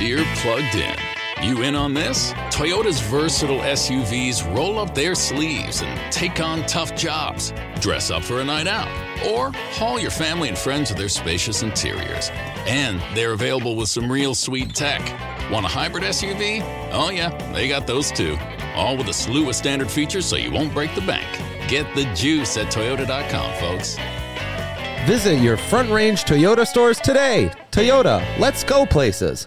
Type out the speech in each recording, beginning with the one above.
Deere plugged in. You in on this? Toyota's versatile SUVs roll up their sleeves and take on tough jobs. Dress up for a night out, or haul your family and friends with their spacious interiors. And they're available with some real sweet tech. Want a hybrid SUV? Oh, yeah, they got those too. All with a slew of standard features so you won't break the bank. Get the juice at Toyota.com, folks. Visit your Front Range Toyota stores today. Toyota, let's go places.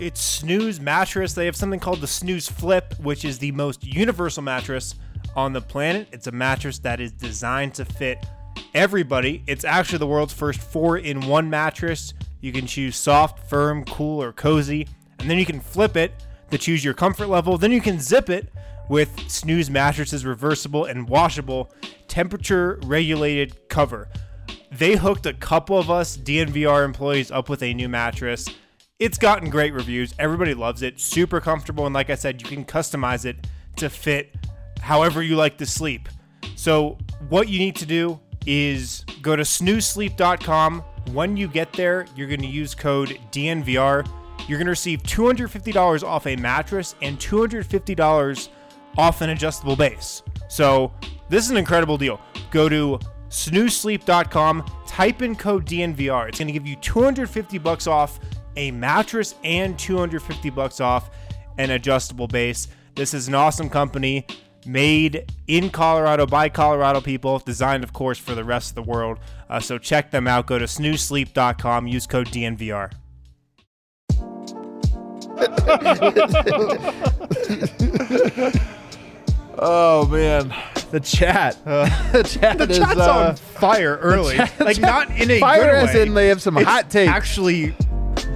It's Snooze Mattress. They have something called the Snooze Flip, which is the most universal mattress on the planet. It's a mattress that is designed to fit everybody. It's actually the world's first four in one mattress. You can choose soft, firm, cool, or cozy, and then you can flip it to choose your comfort level. Then you can zip it with Snooze Mattresses reversible and washable temperature regulated cover. They hooked a couple of us DNVR employees up with a new mattress. It's gotten great reviews. Everybody loves it. Super comfortable. And like I said, you can customize it to fit however you like to sleep. So, what you need to do is go to snoozesleep.com. When you get there, you're going to use code DNVR. You're going to receive $250 off a mattress and $250 off an adjustable base. So, this is an incredible deal. Go to snoozesleep.com, type in code DNVR. It's going to give you 250 bucks off a mattress and 250 bucks off an adjustable base. This is an awesome company made in Colorado by Colorado people, designed, of course, for the rest of the world. Uh, so check them out. Go to snoozesleep.com, use code DNVR. Oh man, the chat. the chat The is, chat's uh, on fire early. chat- like, not in a fire good as way. in they have some It's hot takes. actually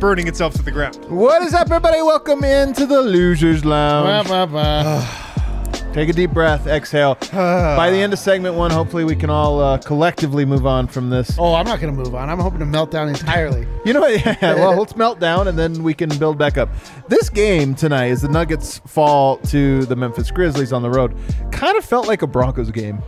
burning itself to the ground. What is up, everybody? Welcome into the Losers Lounge. Take a deep breath, exhale. By the end of segment one, hopefully we can all uh, collectively move on from this. Oh, I'm not going to move on. I'm hoping to melt down entirely. You know what? Yeah, well, let's melt down and then we can build back up. This game tonight, as the Nuggets fall to the Memphis Grizzlies on the road, kind of felt like a Broncos game.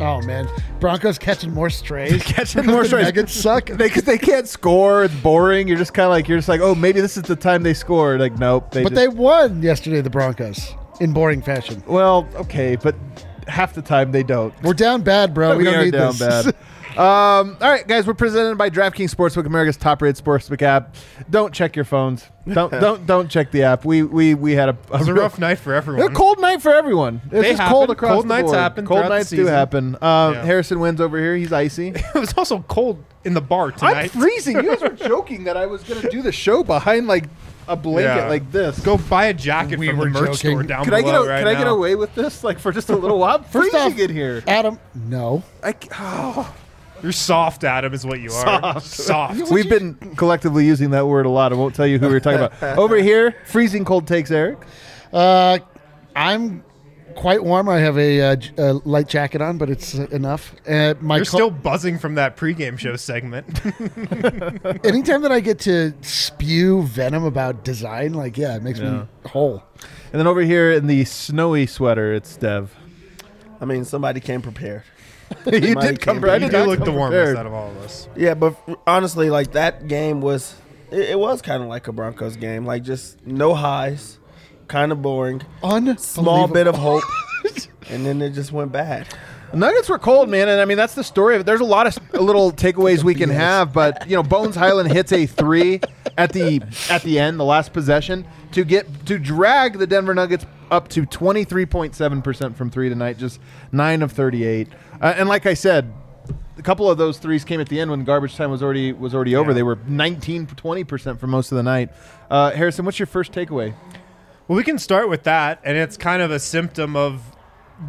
Oh man, Broncos catching more strays. Catching more strays. Nuggets suck. They, 'cause they can't score. It's boring. You're just kind of like you're just like, oh, maybe this is the time they scored. Like, nope. They but just, they won yesterday. The Broncos in boring fashion. well, okay, but half the time they don't. We're down bad, bro. We, we don't are need down this. bad. Um, all right, guys, we're presented by DraftKings Sportsbook, America's top-rated sportsbook app. Don't check your phones. Don't don't don't check the app. We we we had a, It was a rough night for everyone. a cold night for everyone. It's They just cold happen. across Cold the nights board. happen Cold throughout the nights do happen. Um, Yeah. Harrison wins over here. He's icy. It was also cold in the bar tonight. I'm tonight. freezing. You guys were joking that I was going to do the show behind like a blanket Yeah. like this. Go buy a jacket We from were the merch joking. store down Can I get a, right can I get away with this like for just a little while? I'm First freezing off- in here. Adam, no. I, c- oh. You're soft, Adam, is what you are. Soft. We've been collectively using that word a lot. I won't tell you who we are talking about. Over here, freezing cold takes Eric. Uh, I'm quite warm. I have a, uh, j- a light jacket on, but it's uh, enough. Uh, my You're co- still buzzing from that pregame show segment. anytime that I get to spew venom about design, like yeah, it makes Yeah. me whole. And then over here in the snowy sweater, it's Dev. I mean, somebody came prepared. you did come prepared. you do look the warmest prepared. out of all of us. Yeah, but honestly, like that game was, it, it was kind of like a Broncos game. Like just no highs, kind of boring, small bit of hope, and then it just went bad. Nuggets were cold, man, and I mean that's the story of it. There's a lot of little takeaways we can have, but you know, Bones Hyland hits a three at the at the end, the last possession, to get to drag the Denver Nuggets up to 23.7 percent from three tonight, just nine of 38. Uh, and like I said, a couple of those threes came at the end when garbage time was already was already over. Yeah. They were 19, 20 percent for most of the night. Uh, Harrison, what's your first takeaway? Well, we can start with that, and it's kind of a symptom of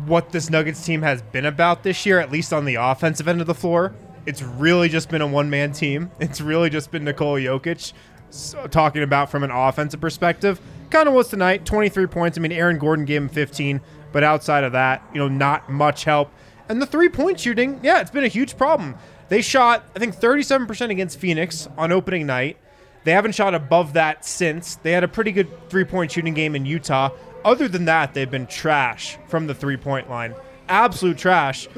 what this Nuggets team has been about this year, at least on the offensive end of the floor. it's really just been a one man team. It's really just been Nikola Jokic. So, talking about from an offensive perspective, kind of was tonight. 23 points. I mean, Aaron Gordon gave him 15, but outside of that, you know, not much help. And the three point shooting, yeah, it's been a huge problem. They shot, I think, 37% against Phoenix on opening night. They haven't shot above that since. They had a pretty good three point shooting game in Utah. Other than that, they've been trash from the three point line. Absolute trash.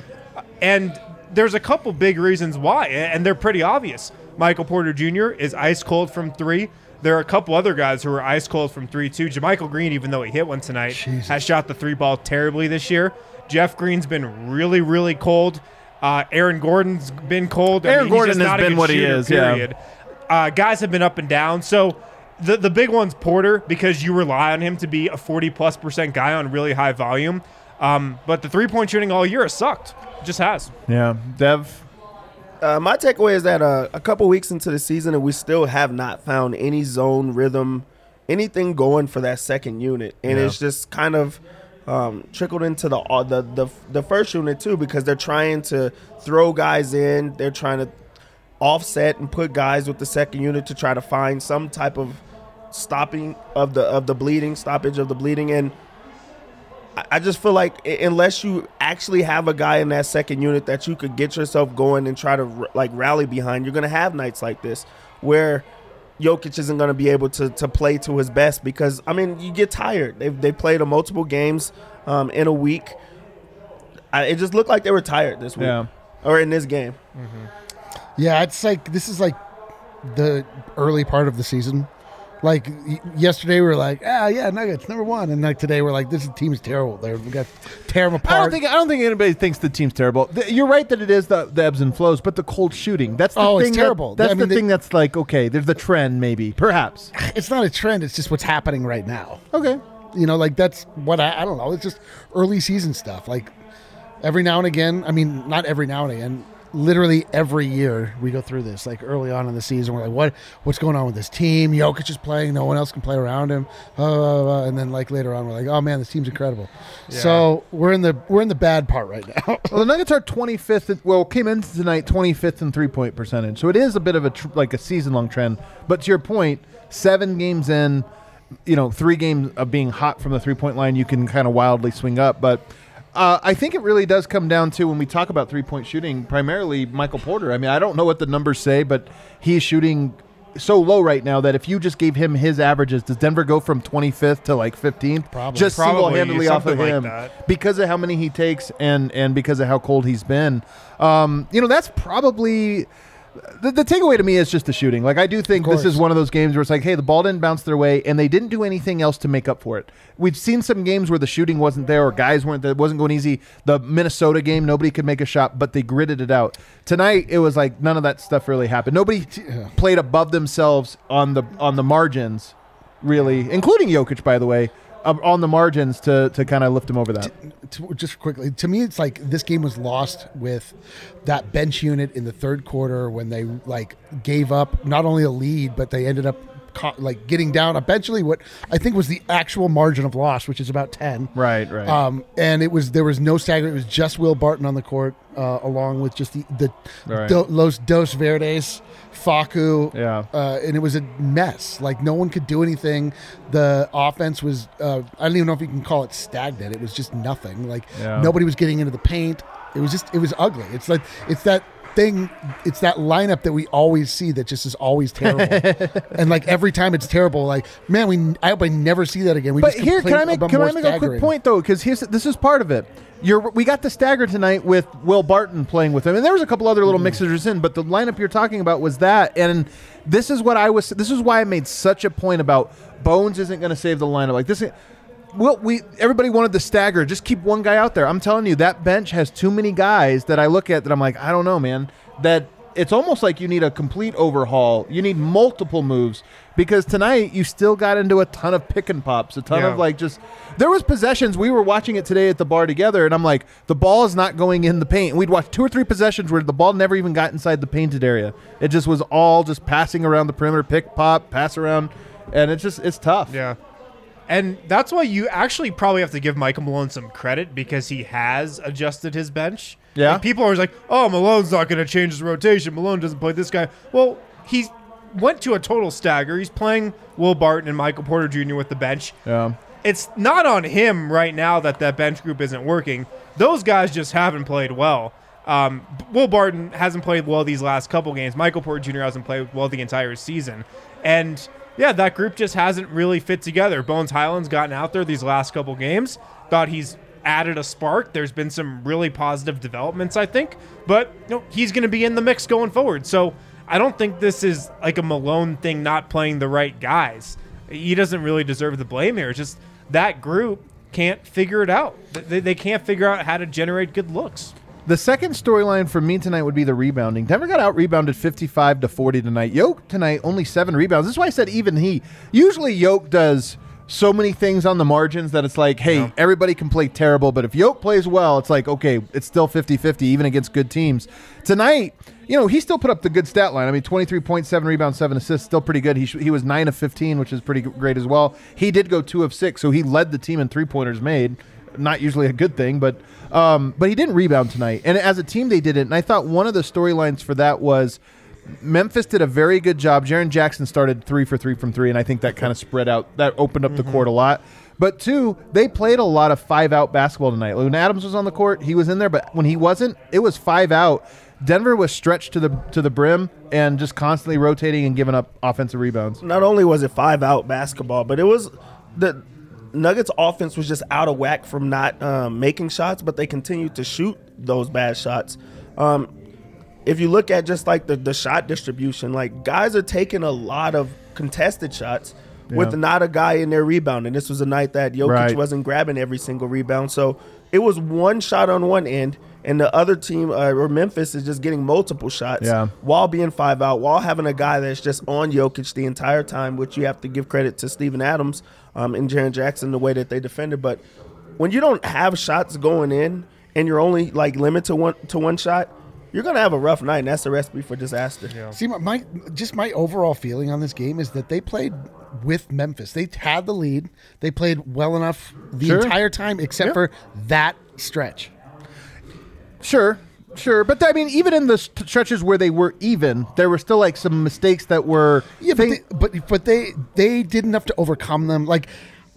And there's a couple big reasons why, and they're pretty obvious. Michael Porter Jr. is ice cold from three. There are a couple other guys who are ice cold from three too. JaMychal Green, even though he hit one tonight, Jesus. has shot the three ball terribly this year. Jeff Green's been really, really cold. Uh, Aaron Gordon's been cold. I Aaron mean, Gordon has been good what he shooter, is, yeah. Period. Uh, guys have been up and down. So the the big one's Porter because you rely on him to be a forty plus percent guy on really high volume. Um, but the three point shooting all year has sucked. Just has. Yeah, Dev. Uh, my takeaway is that uh, a couple weeks into the season, and we still have not found any zone rhythm, anything going for that second unit, and Yeah. it's just kind of um, trickled into the, uh, the the the first unit too because they're trying to throw guys in, they're trying to offset and put guys with the second unit to try to find some type of stopping of the of the bleeding, stoppage of the bleeding, and I- I just feel like unless you actually have a guy in that second unit that you could get yourself going and try to like rally behind, you're gonna have nights like this where Jokic isn't gonna be able to to play to his best because I mean you get tired. They've they played a multiple games um, in a week. I, it just looked like they were tired this week Yeah. or in this game. Yeah, it's like this is like the early part of the season. Like yesterday, we were like, ah, yeah, Nuggets number one, and like today, we're like, this team is terrible. They're, we got tear them apart. I don't think I don't think anybody thinks the team's terrible. Th- You're right that it is the, the ebbs and flows, but the cold shooting that's the Oh, it's thing that- terrible. that's I mean, the thing that's like okay, there's the trend maybe, perhaps. it's not a trend. It's just what's happening right now. Okay, You know, like that's what I, I don't know. It's just early season stuff. Like every now and again, I mean, not every now and again, literally every year we go through this. Like early on in the season, we're like, what what's going on with this team? Jokic is playing, no one else can play around him. Uh, and then like later on, we're like, oh man, this team's incredible. So we're in the we're in the bad part right now. well the Nuggets are 25th. Well, came in tonight 25th in three point percentage, so it is a bit of a tr- like a season long trend. But to your point, seven games in, you know, three games of being hot from the three point line, you can kind of wildly swing up, but. Uh, I think it really does come down to when we talk about three point shooting, primarily Michael Porter. I mean, I don't know what the numbers say, but he's shooting so low right now that if you just gave him his averages, does Denver go from 25th to like 15th? Probably. Just Probably, single handedly off of like him that. because of how many he takes and and because of how cold he's been. Um, you know, that's probably the, the takeaway to me is just the shooting. Like I do think this is one of those games where it's like, hey, the ball didn't bounce their way, and they didn't do anything else to make up for it. We've seen some games where the shooting wasn't there, or guys weren't there, it wasn't going easy. The Minnesota game, nobody could make a shot, but they gritted it out. Tonight, it was like none of that stuff really happened. Nobody played above themselves on the on the margins, really, including Jokic, by the way. On the margins to, to kind of lift him over that. to, just quickly, to me, it's like this game was lost with that bench unit in the third quarter when they like gave up not only a lead, but they ended up like getting down eventually. What I think was the actual margin of loss, which is about ten. Right, right. Um, and it was there was no stagger. It was just Will Barton on the court, uh, along with just the the Right. Do, Los Dos Verdes, Facu. Yeah. Uh, and it was a mess. Like no one could do anything. The offense was uh, I don't even know if you can call it stagnant. It was just nothing. Like Yeah. nobody was getting into the paint. It was just it was ugly. It's like it's that thing it's that lineup that we always see that just is always terrible and like every time it's terrible like man we i hope i never see that again we But here, can I make can I make a quick point though? Because here's this is part of it. You're we got the stagger tonight with Will Barton playing with him, and there was a couple other little mm-hmm. mixers in, but the lineup you're talking about was that, and this is what I was. This is why I made such a point about Bones isn't going to save the lineup. Like this. Well, we everybody wanted the stagger. Just keep one guy out there. I'm telling you, that bench has too many guys that I look at that I'm like, I don't know, man. That it's almost like you need a complete overhaul. You need multiple moves because tonight you still got into a ton of pick and pops, a ton Yeah. of like just. There was possessions. We were watching it today at the bar together, and I'm like, the ball is not going in the paint. We'd watch two or three possessions where the ball never even got inside the painted area. It just was all just passing around the perimeter, pick, pop, pass around, and it's just it's tough. Yeah. And that's why you actually probably have to give Michael Malone some credit because he has adjusted his bench. Yeah. Like, people are always like, "Oh, Malone's not going to change his rotation. Malone doesn't play this guy." Well, he went to a total stagger. He's playing Will Barton and Michael Porter Jr. with the bench. Yeah. It's not on him right now that that bench group isn't working. Those guys just haven't played well. Um, Will Barton hasn't played well these last couple games. Michael Porter Jr. hasn't played well the entire season. And yeah, that group just hasn't really fit together. Bones Hyland's gotten out there these last couple games. Thought he's added a spark. There's been some really positive developments, I think. But you know, he's going to be in the mix going forward. So I don't think this is like a Malone thing not playing the right guys. He doesn't really deserve the blame here. It's just that group can't figure it out. They, they can't figure out how to generate good looks. The second storyline for me tonight would be the rebounding. Denver got out rebounded 55 to 40 tonight. Yoke tonight only seven rebounds. This is why I said even he. Usually Yoke does so many things on the margins that it's like, hey, everybody can play terrible, but if Yoke plays well, it's like, okay, it's still 50-50 even against good teams. Tonight, you know, he still put up the good stat line. I mean, 23.7 rebounds, 7 assists, still pretty good. He, sh- he was 9 of 15, which is pretty great as well. He did go 2 of 6, so he led the team in three-pointers made. Not usually a good thing, but um, but he didn't rebound tonight. And as a team, they did it. And I thought one of the storylines for that was Memphis did a very good job. Jaren Jackson started three for three from three, and I think that kind of spread out. That opened up the court a lot. But two, they played a lot of five out basketball tonight. When Adams was on the court, he was in there, but when he wasn't, it was five out. Denver was stretched to the to the brim and just constantly rotating and giving up offensive rebounds. Not only was it five out basketball, but it was the Nuggets offense was just out of whack from not um, making shots, but they continued to shoot those bad shots. Um, if you look at just like the, the shot distribution, like guys are taking a lot of contested shots with not a guy in there rebounding. This was a night that Jokic Right. wasn't grabbing every single rebound. So it was one shot on one end, and the other team, uh, or Memphis, is just getting multiple shots Yeah. while being five out, while having a guy that's just on Jokic the entire time, which you have to give credit to Steven Adams um, and Jaren Jackson the way that they defended. But when you don't have shots going in and you're only like limited to one to one shot, you're gonna have a rough night, and that's the recipe for disaster. See, my, my just my overall feeling on this game is that they played with Memphis. They had the lead. They played well enough the Sure. entire time, except for that stretch. Sure, sure, but I mean, even in the stretches where they were even, there were still like some mistakes that were. Yeah, but they, but but they they didn't have to overcome them. Like,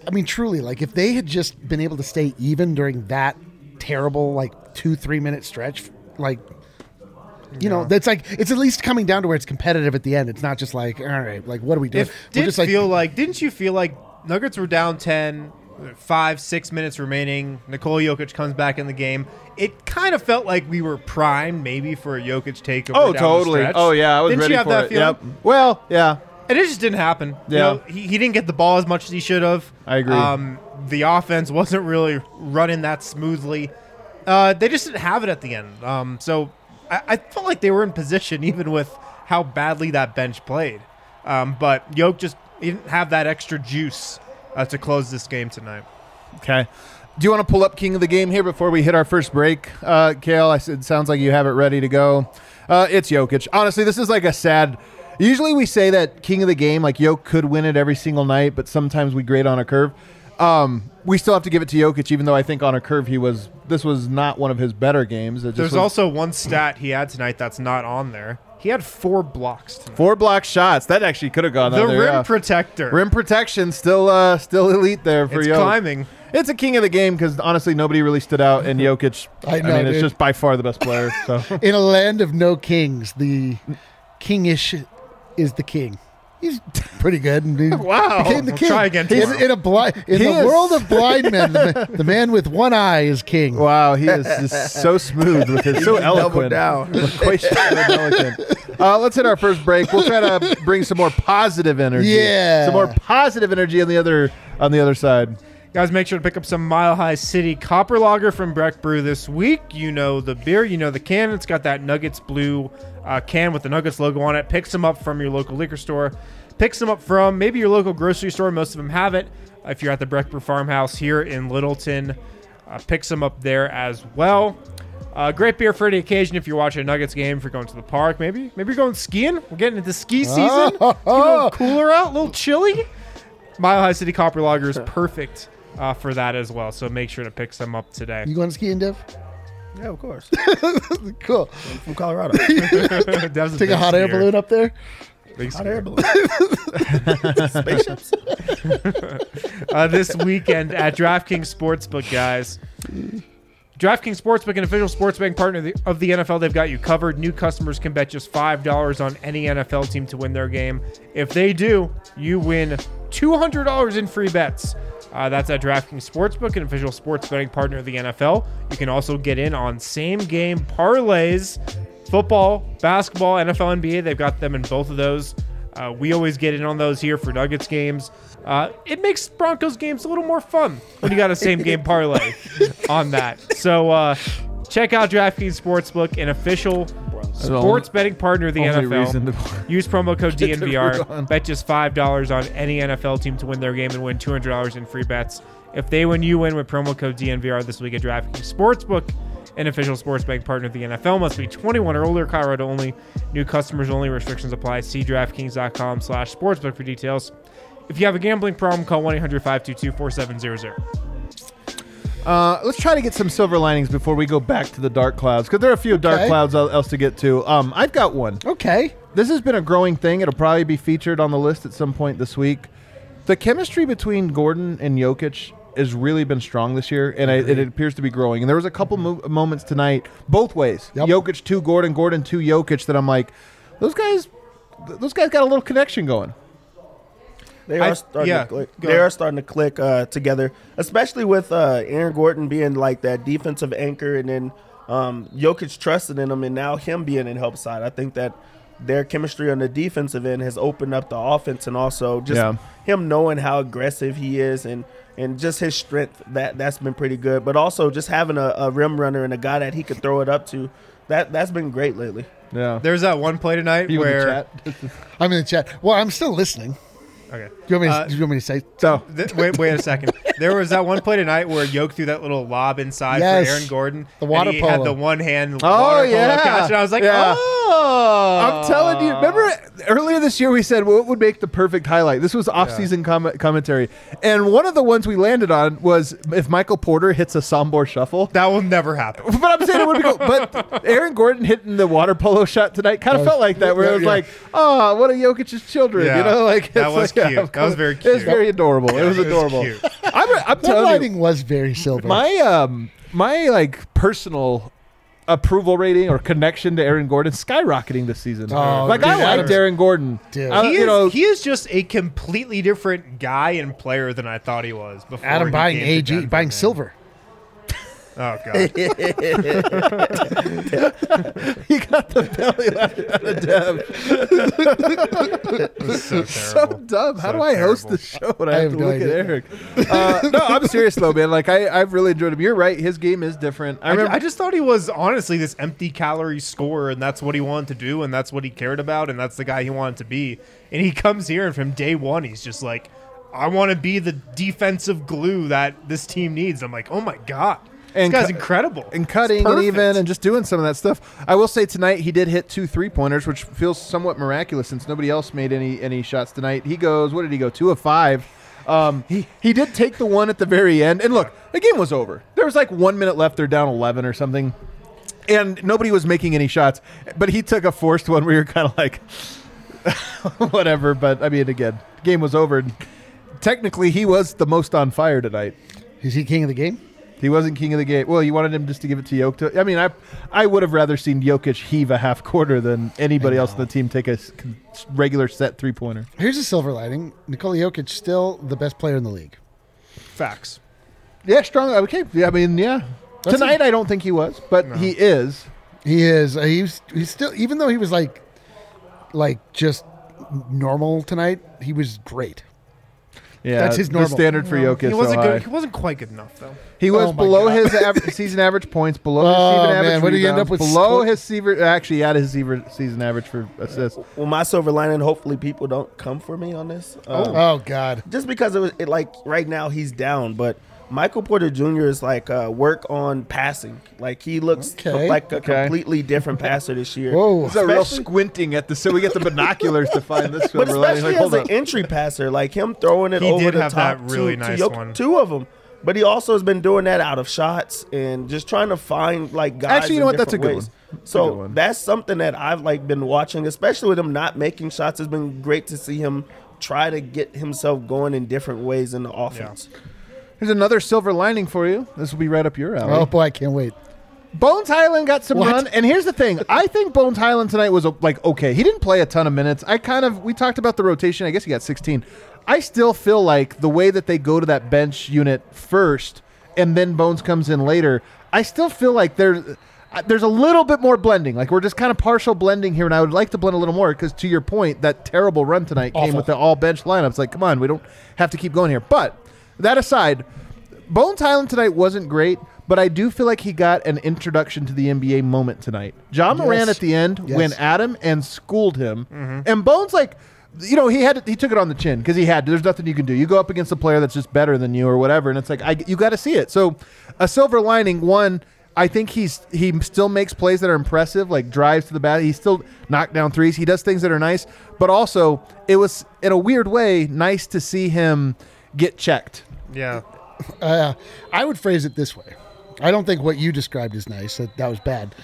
I mean, truly, like if they had just been able to stay even during that terrible like two three minute stretch, like. You know, that's like it's at least coming down to where it's competitive at the end. It's not just like, all right, like what are we doing? It did just like, feel like, didn't you feel like Nuggets were down 10, five, six minutes remaining. Nikola Jokic comes back in the game. It kind of felt like we were primed maybe for a Jokic takeover. Oh, down totally. Oh, yeah, I was Didn't ready you have for that it. feeling? Yep. Well, yeah. And it just didn't happen. You Yeah. know, he, he didn't get the ball as much as he should have. I agree. Um, the offense wasn't really running that smoothly. Uh, they just didn't have it at the end. Um, so I, I felt like they were in position even with how badly that bench played. Um, but Yoke just he didn't have that extra juice uh, to close this game tonight. Okay. Do you want to pull up King of the Game here before we hit our first break, uh, Kale? I said, sounds like you have it ready to go. Uh, it's Jokic. Honestly, this is like a sad. Usually we say that King of the Game, like Jokic could win it every single night, but sometimes we grade on a curve. Um, we still have to give it to Jokic, even though I think on a curve he was. This was not one of his better games. It just There's was also one stat he had tonight that's not on there. He had four blocks tonight. four block shots. That actually could have gone The on rim yeah. protector. rim protection still, uh, still elite there for it's Jokic. climbing. It's a king of the game because honestly, nobody really stood out, and Jokic. I I, know, mean, it's just by far the best player. So in a land of no kings, the kingish is the king. He's pretty good. And he Wow. became the We'll king. try again In, tomorrow. in a blind, in He the is- world of blind men, the, ma- the man with one eye is king. wow, he is just so smooth with his so eloquent. down. Eloquent. Uh, let's hit our first break. We'll try to bring some more positive energy. Yeah. some more positive energy on the other on the other side. Guys, make sure to pick up some Mile High City Copper Lager from Breck Brew this week. You know the beer, you know the can. It's got that Nuggets blue uh, can with the Nuggets logo on it. Pick some up from your local liquor store. Pick some up from maybe your local grocery store. Most of them have it. If you're at the Breck Brew Farmhouse here in Littleton, uh, pick some up there as well. Uh, great beer for any occasion if you're watching a Nuggets game, if you're going to the park, maybe maybe you're going skiing. We're getting into ski season. It's a little cooler out, a little chilly. Mile High City Copper Lager is perfect uh, for that as well. So make sure to pick some up today. You going skiing, Dev? Yeah, of course. Cool. From Colorado. That was Take a big hot air balloon up there. Big Hot air balloon. Spaceships. uh, this weekend at DraftKings Sportsbook, guys. DraftKings Sportsbook, an official sports betting partner of the NFL, they've got you covered. New customers can bet just $5 on any NFL team to win their game. If they do, you win $200 in free bets. Uh, that's at DraftKings Sportsbook, an official sports betting partner of the NFL. You can also get in on same game parlays, football, basketball, NFL, NBA. They've got them in both of those. Uh, we always get in on those here for Nuggets games. Uh, it makes Broncos games a little more fun when you got a same game parlay on that. So uh, check out DraftKings Sportsbook, an official sports betting partner of the NFL. Use promo code Get the root DNVR. Bet just five dollars on any NFL team to win their game and win two hundred dollars in free bets. If they win, you win with promo code DNVR this week at DraftKings Sportsbook, an official sports betting partner of the NFL. Must be 21 or older. Colorado only. New customers only. Restrictions apply. See DraftKings.com/sportsbook for details. If you have a gambling problem, call 1-800-522-4700. Uh, let's try to get some silver linings before we go back to the dark clouds because there are a few dark Okay. clouds el- else to get to. Um, I've got one. Okay. This has been a growing thing. It'll probably be featured on the list at some point this week. The chemistry between Gordon and Jokic has really been strong this year, and it, it appears to be growing. And there was a couple mo- moments tonight, both ways. Yep. Jokic to Gordon, Gordon to Jokic, that I'm like, those guys, th- those guys got a little connection going. They are I- starting yeah, to click. They ahead. are starting to click uh, together, especially with uh, Aaron Gordon being like that defensive anchor, and then um, Jokic trusting in him, and now him being in help side. I think that their chemistry on the defensive end has opened up the offense, and also just Yeah. him knowing how aggressive he is, and and just his strength. That that's been pretty good. But also just having a, a rim runner and a guy that he could throw it up to. That that's been great lately. Yeah. There's that one play tonight You in the where chat? I'm in the chat. Well, I'm still listening. Okay. Do you want me to, Uh, you want me to say? So Th- wait, wait a second. There was that one play tonight where Yoke threw that little lob inside Yes. for Aaron Gordon. The water and he had the one hand Oh, water yeah. polo catch, and I was like, Yeah. oh. I'm telling you. Remember earlier this year we said what would make the perfect highlight. This was off-season com- commentary, and one of the ones we landed on was if Michael Porter hits a Sombor shuffle. That will never happen. But I'm saying it would be cool. But Aaron Gordon hitting the water polo shot tonight kind of felt like that, where it was yeah. like, oh, what a Jokic's children, Yeah. you know? Like That was like, cute. I'm That was very cute. It was very adorable. it was it was adorable. cute. I'm, I'm That telling you, lighting was very silver. my um my like personal approval rating or connection to Aaron Gordon skyrocketing this season. Oh, like dude, I liked Adam's- Aaron Gordon. Dude. I- He you is, know, he is just a completely different guy and player than I thought he was before. Adam he buying AG, Denver, buying man. silver. Oh god. he got the belly laugh out of Dev. so so dumb. How So do I host terrible. the show when I, I have, have to no look at. Eric? Uh, no, I'm serious though, man. Like I, I've really enjoyed him. You're right. His game is different. I I, remember. I just thought he was honestly this empty calorie scorer, and that's what he wanted to do, and that's what he cared about, and that's the guy he wanted to be. And he comes here, and from day one, he's just like, I want to be the defensive glue that this team needs. I'm like, oh my god, And this guy's cu- incredible. and cutting and even and just doing some of that stuff. I will say tonight he did hit two three pointers, which feels somewhat miraculous since nobody else made any any shots tonight. He goes, what did he go? Two of five. Um, he he did take the one at the very end, and look, the game was over. There was like one minute left. They're down eleven or something, and nobody was making any shots. But he took a forced one where you're kind of like, whatever. But I mean, again, game was over. And technically, he was the most on fire tonight. Is he king of the game? He wasn't king of the game. Well, you wanted him just to give it to Jokic. I mean, I I would have rather seen Jokic heave a half quarter than anybody else on the team take a regular set three pointer. Here's a silver lining. Nikola Jokic still the best player in the league. facts. Yeah, strong. Okay. Yeah, I mean, yeah. That's Tonight, I don't think he was, but he is. He is. Uh, he's he's still even though he was like like just normal tonight, he was great. Yeah, That's his the standard for Jokic. he wasn't so good. high. He wasn't quite good enough though. He was Oh below God. his aver- season average points, below his Oh, season man, average. what did he end up with? Below Split- his season, actually, out of his season season average for assists. Well, my silver lining. Hopefully, people don't come for me on this. Um, Oh God. just because it was it, like right now he's down, but Michael Porter Jr. is like uh, work on passing. Like he looks Okay. like a Okay. completely different passer this year. Whoa. It's a real squinting at the so we get the binoculars to find this. But silver lining. especially Like, hold as an entry passer, like him throwing it He over did the have top that really to, to nice Jokic- one. two of them. But he also has been doing that out of shots and just trying to find like guys. Actually, you know what? That's a different good ways. one. That's So good one. that's something that I've like been watching, especially with him not making shots. It's been great to see him try to get himself going in different ways in the offense. Here's another silver lining for you. This will be right up your alley. Oh boy, I can't wait. Bones Hyland got some What? run, and here's the thing: I think Bones Hyland tonight was like okay. He didn't play a ton of minutes. I kind of we talked about the rotation. I guess he got 16. I still feel like the way that they go to that bench unit first, and then Bones comes in later. I still feel like there's uh, there's a little bit more blending. Like we're just kind of partial blending here, and I would like to blend a little more because to your point, that terrible run tonight came Awful. with the all bench lineups. Like, come on, we don't have to keep going here. But that aside, Bones Hyland tonight wasn't great, but I do feel like he got an introduction to the NBA moment tonight. Ja Morant Yes. at the end Yes. went at him and schooled him, mm-hmm. and Bones like. You know he had he took it on the chin because he had. to. There's nothing you can do. You go up against a player that's just better than you or whatever, and it's like I, you got to see it. So, a silver lining. One, I think he's he still makes plays that are impressive, like drives to the bat. He still knocked down threes. He does things that are nice, but also it was in a weird way nice to see him get checked. Yeah. Uh, I would phrase it this way. I don't think what you described is nice. That, that was bad.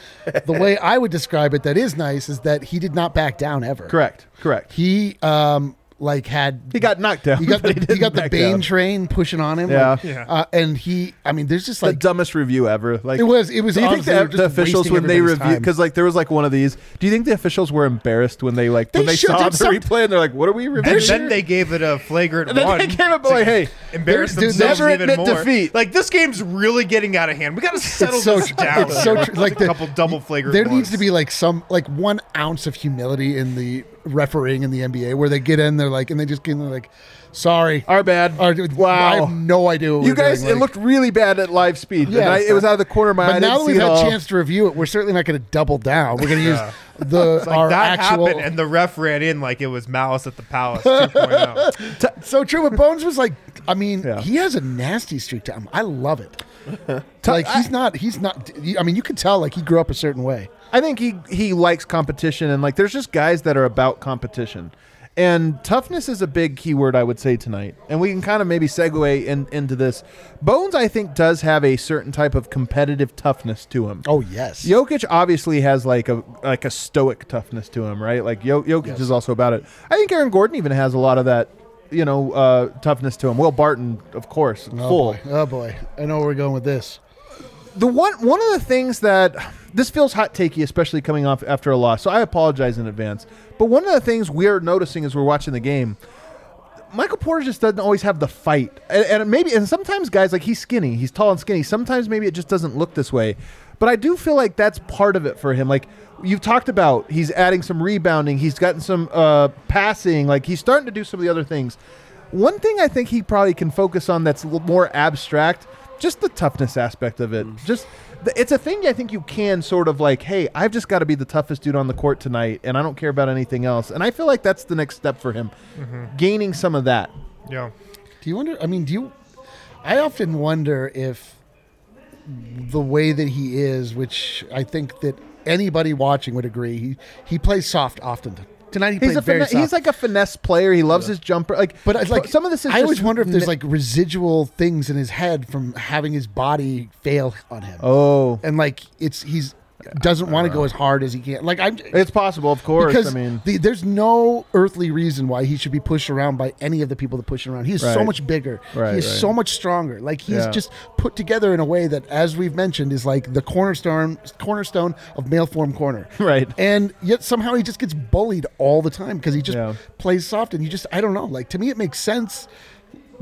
the way I would describe it that is nice is that he did not back down ever. Correct. Correct. He um like had He got knocked down. He got the, he, didn't got the Bane down. train pushing on him. Yeah. like, Yeah. Uh, and he, I mean, there's just like the dumbest review ever. Like It was- it was Do you think the, the officials when they everybody's review because like there was like one of these? Do you think the officials were embarrassed when they like when They they should saw the some- replay and they're like, "What are we reviewing?" And then they gave it a flagrant And then they gave it to like, hey, embarrass dude, themselves never even admit more. defeat. Like this game's really getting out of hand. We got to settle it's so this tr- down. it's so tr- like a the- couple double flagrant. there needs to be like some like one ounce of humility in the refereeing in the NBA where they get in, they're like, and they just get in, they're like, sorry, our bad. Dude, wow, I have no idea. What you we're guys, doing. it looked really bad at live speed. Yeah. I, it was out of the corner of my eye. But I now that we've had a chance to review it, we're certainly not going to double down. We're going to use the Like our that actual. happened, and the ref ran in like it was Malice at the Palace oh. 2.0. so true, but Bones was like, I mean, Yeah. he has a nasty streak to him. I love it. like he's not, he's not. I mean, you can tell like he grew up a certain way. I think he he likes competition and like there's just guys that are about competition. And toughness is a big keyword I would say tonight. And we can kind of maybe segue in, into this. Bones I think does have a certain type of competitive toughness to him. Oh yes, Jokic obviously has like a like a stoic toughness to him, right? Like Jo- Jokic Yes. is also about it. I think Aaron Gordon even has a lot of that, you know, uh, toughness to him. Will Barton, of course, Oh full boy, oh boy, I know where we're going with this. The one one of the things that this feels hot takey, especially coming off after a loss. So I apologize in advance. But one of the things we're noticing as we're watching the game, Michael Porter just doesn't always have the fight, and, and maybe and sometimes guys like he's skinny, he's tall and skinny. Sometimes maybe it just doesn't look this way. But I do feel like that's part of it for him. Like you've talked about, he's adding some rebounding, he's gotten some uh, passing, like he's starting to do some of the other things. One thing I think he probably can focus on that's more abstract, just the toughness aspect of it. Just th- it's a thing I think you can sort of like, hey, I've just got to be the toughest dude on the court tonight, and I don't care about anything else. And I feel like that's the next step for him, mm-hmm. gaining some of that. yeah. Do you wonder? I mean, do you? I often wonder if the way that he is, which I think that anybody watching would agree, he he plays soft often. Tonight he He's played a very fine- soft. he's like a finesse player. He loves his jumper. Like, but it's like some of this is. I always wonder if there's like residual things in his head from having his body fail on him, oh, and like it's he's doesn't want to go as hard as he can. Like I'm. it's possible, of course. because I mean, the, there's no earthly reason why he should be pushed around by any of the people that push him around. He's so Right. much bigger. Right, he is right. so much stronger. Like he's Yeah. just put together in a way that, as we've mentioned, is like the cornerstone cornerstone of male form corner. Right. And yet somehow he just gets bullied all the time because he just Yeah. plays soft and you just I don't know. Like to me, it makes sense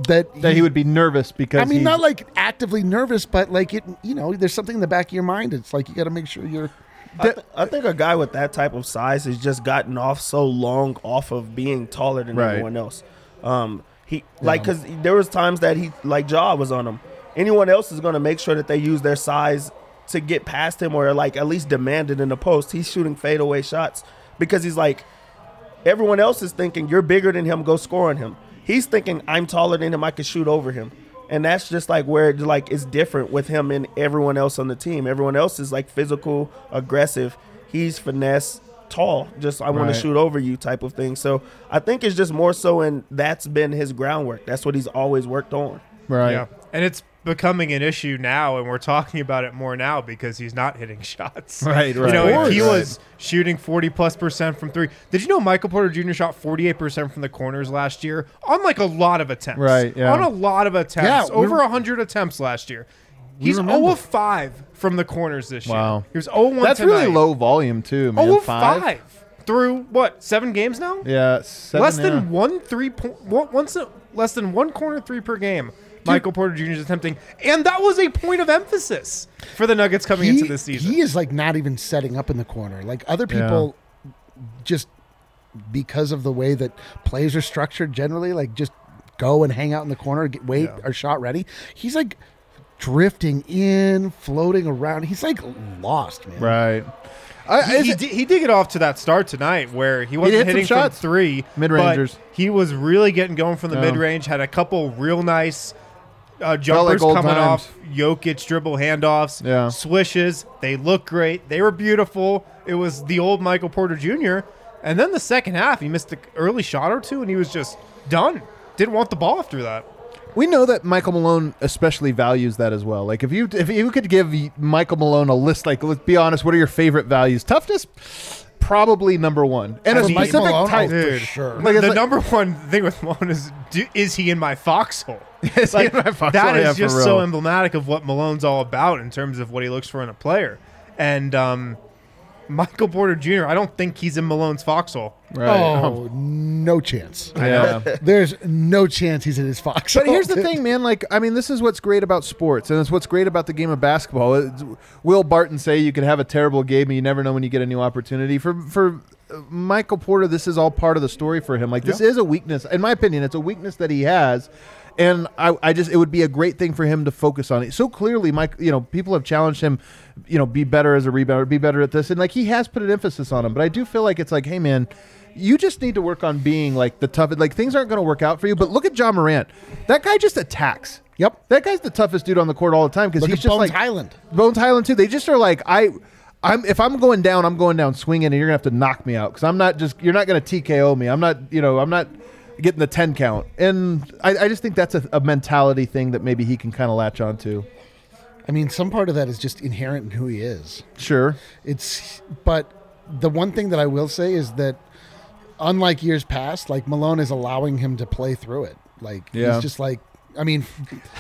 that that he would be nervous because I mean, he's- not like actively nervous, but like it. You know, there's something in the back of your mind. It's like you got to make sure you're. I, th- I think a guy with that type of size has just gotten off so long off of being taller than Right. everyone else. Um, he like because there was times that he like jaw was on him. Anyone else is going to make sure that they use their size to get past him or like at least demand it in the post. He's shooting fadeaway shots because he's like everyone else is thinking you're bigger than him, go score on him. He's thinking I'm taller than him, I can shoot over him. And that's just like where it, like it's different with him and everyone else on the team. Everyone else is like physical, aggressive. He's finesse, tall. Just I want Right. to shoot over you type of thing. So I think it's just more so, and that's been his groundwork. That's what he's always worked on. right. Yeah, and it's becoming an issue now, and we're talking about it more now because he's not hitting shots. Right, You right. know, Of if he course. was shooting 40 plus percent from three. Did you know Michael Porter Jr. shot 48 percent from the corners last year on like a lot of attempts? Right, yeah. On a lot of attempts. Yeah, over 100 attempts last year. He's 0 of 5 from the corners this year. Wow. He was 0 1 That's really low volume too, man. 0 of 5 through what, seven games now? Yeah, seven, less yeah. than one three point once less than one corner three per game. Michael Porter Jr. is attempting, and that was a point of emphasis for the Nuggets coming into this season. He is like not even setting up in the corner. Like other people, just because of the way that plays are structured, generally, like just go and hang out in the corner, get, wait, Yeah. our shot ready. He's like drifting in, floating around. He's like lost, man. Right. I, he, he, did, he did get off to that start tonight where he wasn't hit hitting shots. from three Mid-rangers. He was really getting going from the Yeah. mid range. Had a couple real nice uh, jumpers old coming times. off Jokic dribble handoffs, Yeah. swishes. They look great. They were beautiful. It was the old Michael Porter Jr. And then the second half, he missed an early shot or two, and he was just done. Didn't want the ball after that. we know that Michael Malone especially values that as well. Like if you if you could give Michael Malone a list, like let's be honest, what are your favorite values? Toughness, probably number one, and a For Mike specific Malone, type. oh, for Dude, sure. Like, it's the like- number one thing with Malone is do, is he in my foxhole? Is he in my foxhole? that Yeah, is for just real. so emblematic of what Malone's all about in terms of what he looks for in a player. And um, Michael Porter Jr., I don't think he's in Malone's foxhole. Right. Oh, no chance. yeah. There's no chance he's in his foxhole. But here's the thing, man. Like, I mean, this is what's great about sports, and it's what's great about the game of basketball. It's- Will Barton say you can have a terrible game, and you never know when you get a new opportunity. For for uh, Michael Porter, this is all part of the story for him. Like, this is a weakness, in my opinion. It's a weakness that he has, and I, I just it would be a great thing for him to focus on it. So clearly, Mike, you know, people have challenged him, you know, be better as a rebounder, be better at this, and like he has put an emphasis on him. But I do feel like it's like, hey, man. You just need to work on being like the tough. Like things aren't going to work out for you. But look at Ja Morant. That guy just attacks. Yep. That guy's the toughest dude on the court all the time because he's just Bones like Hyland. Bones Hyland too. They just are like I. I'm if I'm going down, I'm going down swinging, and you're gonna have to knock me out because I'm not just you're not gonna TKO me. I'm not you know I'm not getting the ten count, and I, I just think that's a, a mentality thing that maybe he can kind of latch onto. I mean, some part of that is just inherent in who he is. Sure. It's but the one thing that I will say is that unlike years past, like Malone is allowing him to play through it. Like Yeah. he's just like I mean,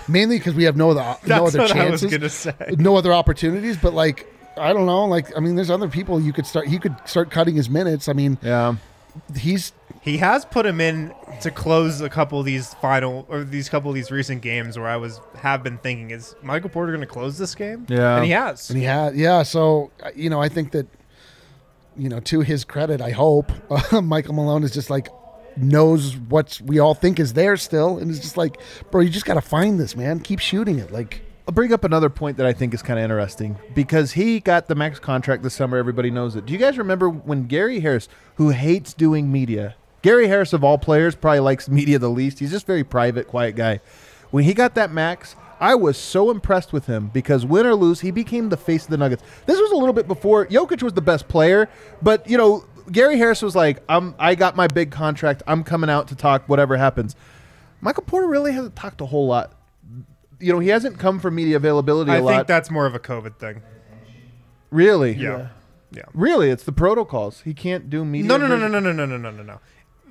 mainly because we have no other no other what I was chances, say. no other opportunities. But like I don't know, like I mean, there's other people you could start. He could start cutting his minutes. I mean, Yeah. he's He has put him in to close a couple of these final or these couple of these recent games where I was have been thinking, is Michael Porter going to close this game? Yeah. and he has. and he had yeah. So you know, I think that you know, to his credit, I hope uh, Michael Malone is just like knows what we all think is there still, and is just like, bro, you just got to find this man. Keep shooting it. Like I'll bring up another point that I think is kind of interesting because he got the max contract this summer. Everybody knows it. Do you guys remember when Gary Harris, who hates doing media, Gary Harris of all players probably likes media the least. He's just very private, quiet guy. When he got that max, I was so impressed with him because win or lose, he became the face of the Nuggets. This was a little bit before Jokic was the best player, but you know Gary Harris was like, "I'm I got my big contract. I'm coming out to talk whatever happens." Michael Porter really hasn't talked a whole lot you know, he hasn't come for media availability a I lot. I think that's more of a COVID thing. really, Yeah, yeah. really, it's the protocols. He can't do media. No, no, no, no, no, no, no, no, no, no, no.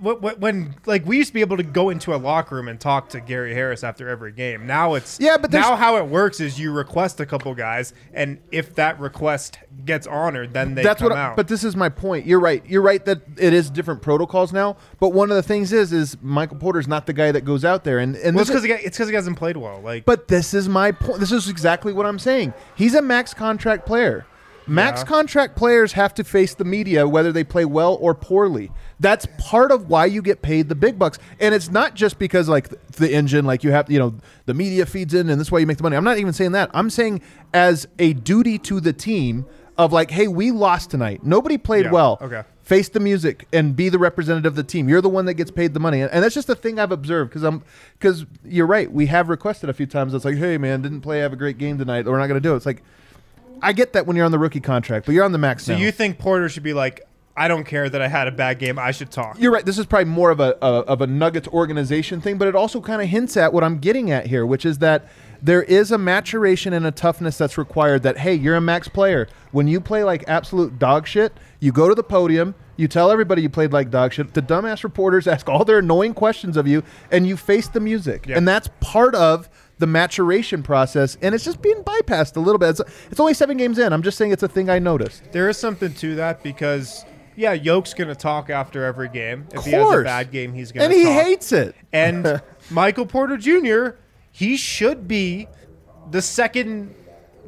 When, like we used to be able to go into a locker room and talk to Gary Harris after every game. Now it's Yeah, but now how it works is you request a couple guys, and if that request gets honored, then they That's come what. I, out. but this is my point. You're right. You're right that it is different protocols now. But one of the things is, is Michael Porter's not the guy that goes out there, and and well, this it's because it's because he hasn't played well. Like, But this is my point. This is exactly what I'm saying. He's a max contract player. Max Yeah. contract players have to face the media whether they play well or poorly. That's part of why you get paid the big bucks. And it's not just because like the engine like you have you know the media feeds in and this is why you make the money. I'm not even saying that. I'm saying as a duty to the team of like hey, we lost tonight. Nobody played Yeah, well. okay. Face the music and be the representative of the team. You're the one that gets paid the money, and, that's just a thing I've observed because I'm because you're right. We have requested a few times. It's like, hey man, didn't play, have a great game tonight. We're not going to do it. It's like I get that when you're on the rookie contract, but you're on the max. so now. you think Porter should be like, I don't care that I had a bad game. I should talk. You're right. This is probably more of a, a of a Nuggets organization thing, but it also kind of hints at what I'm getting at here, which is that there is a maturation and a toughness that's required. That hey, you're a max player. When you play like absolute dog shit, you go to the podium. You tell everybody you played like dog shit. The dumbass reporters ask all their annoying questions of you, and you face the music. Yeah. And that's part of the maturation process. And it's just being bypassed a little bit. It's, it's only seven games in. I'm just saying it's a thing I noticed. There is something to that because yeah, Yoke's gonna talk after every game. If Of he has a course. bad game, he's gonna And he talk. hates it. And Michael Porter Jr. He should be the second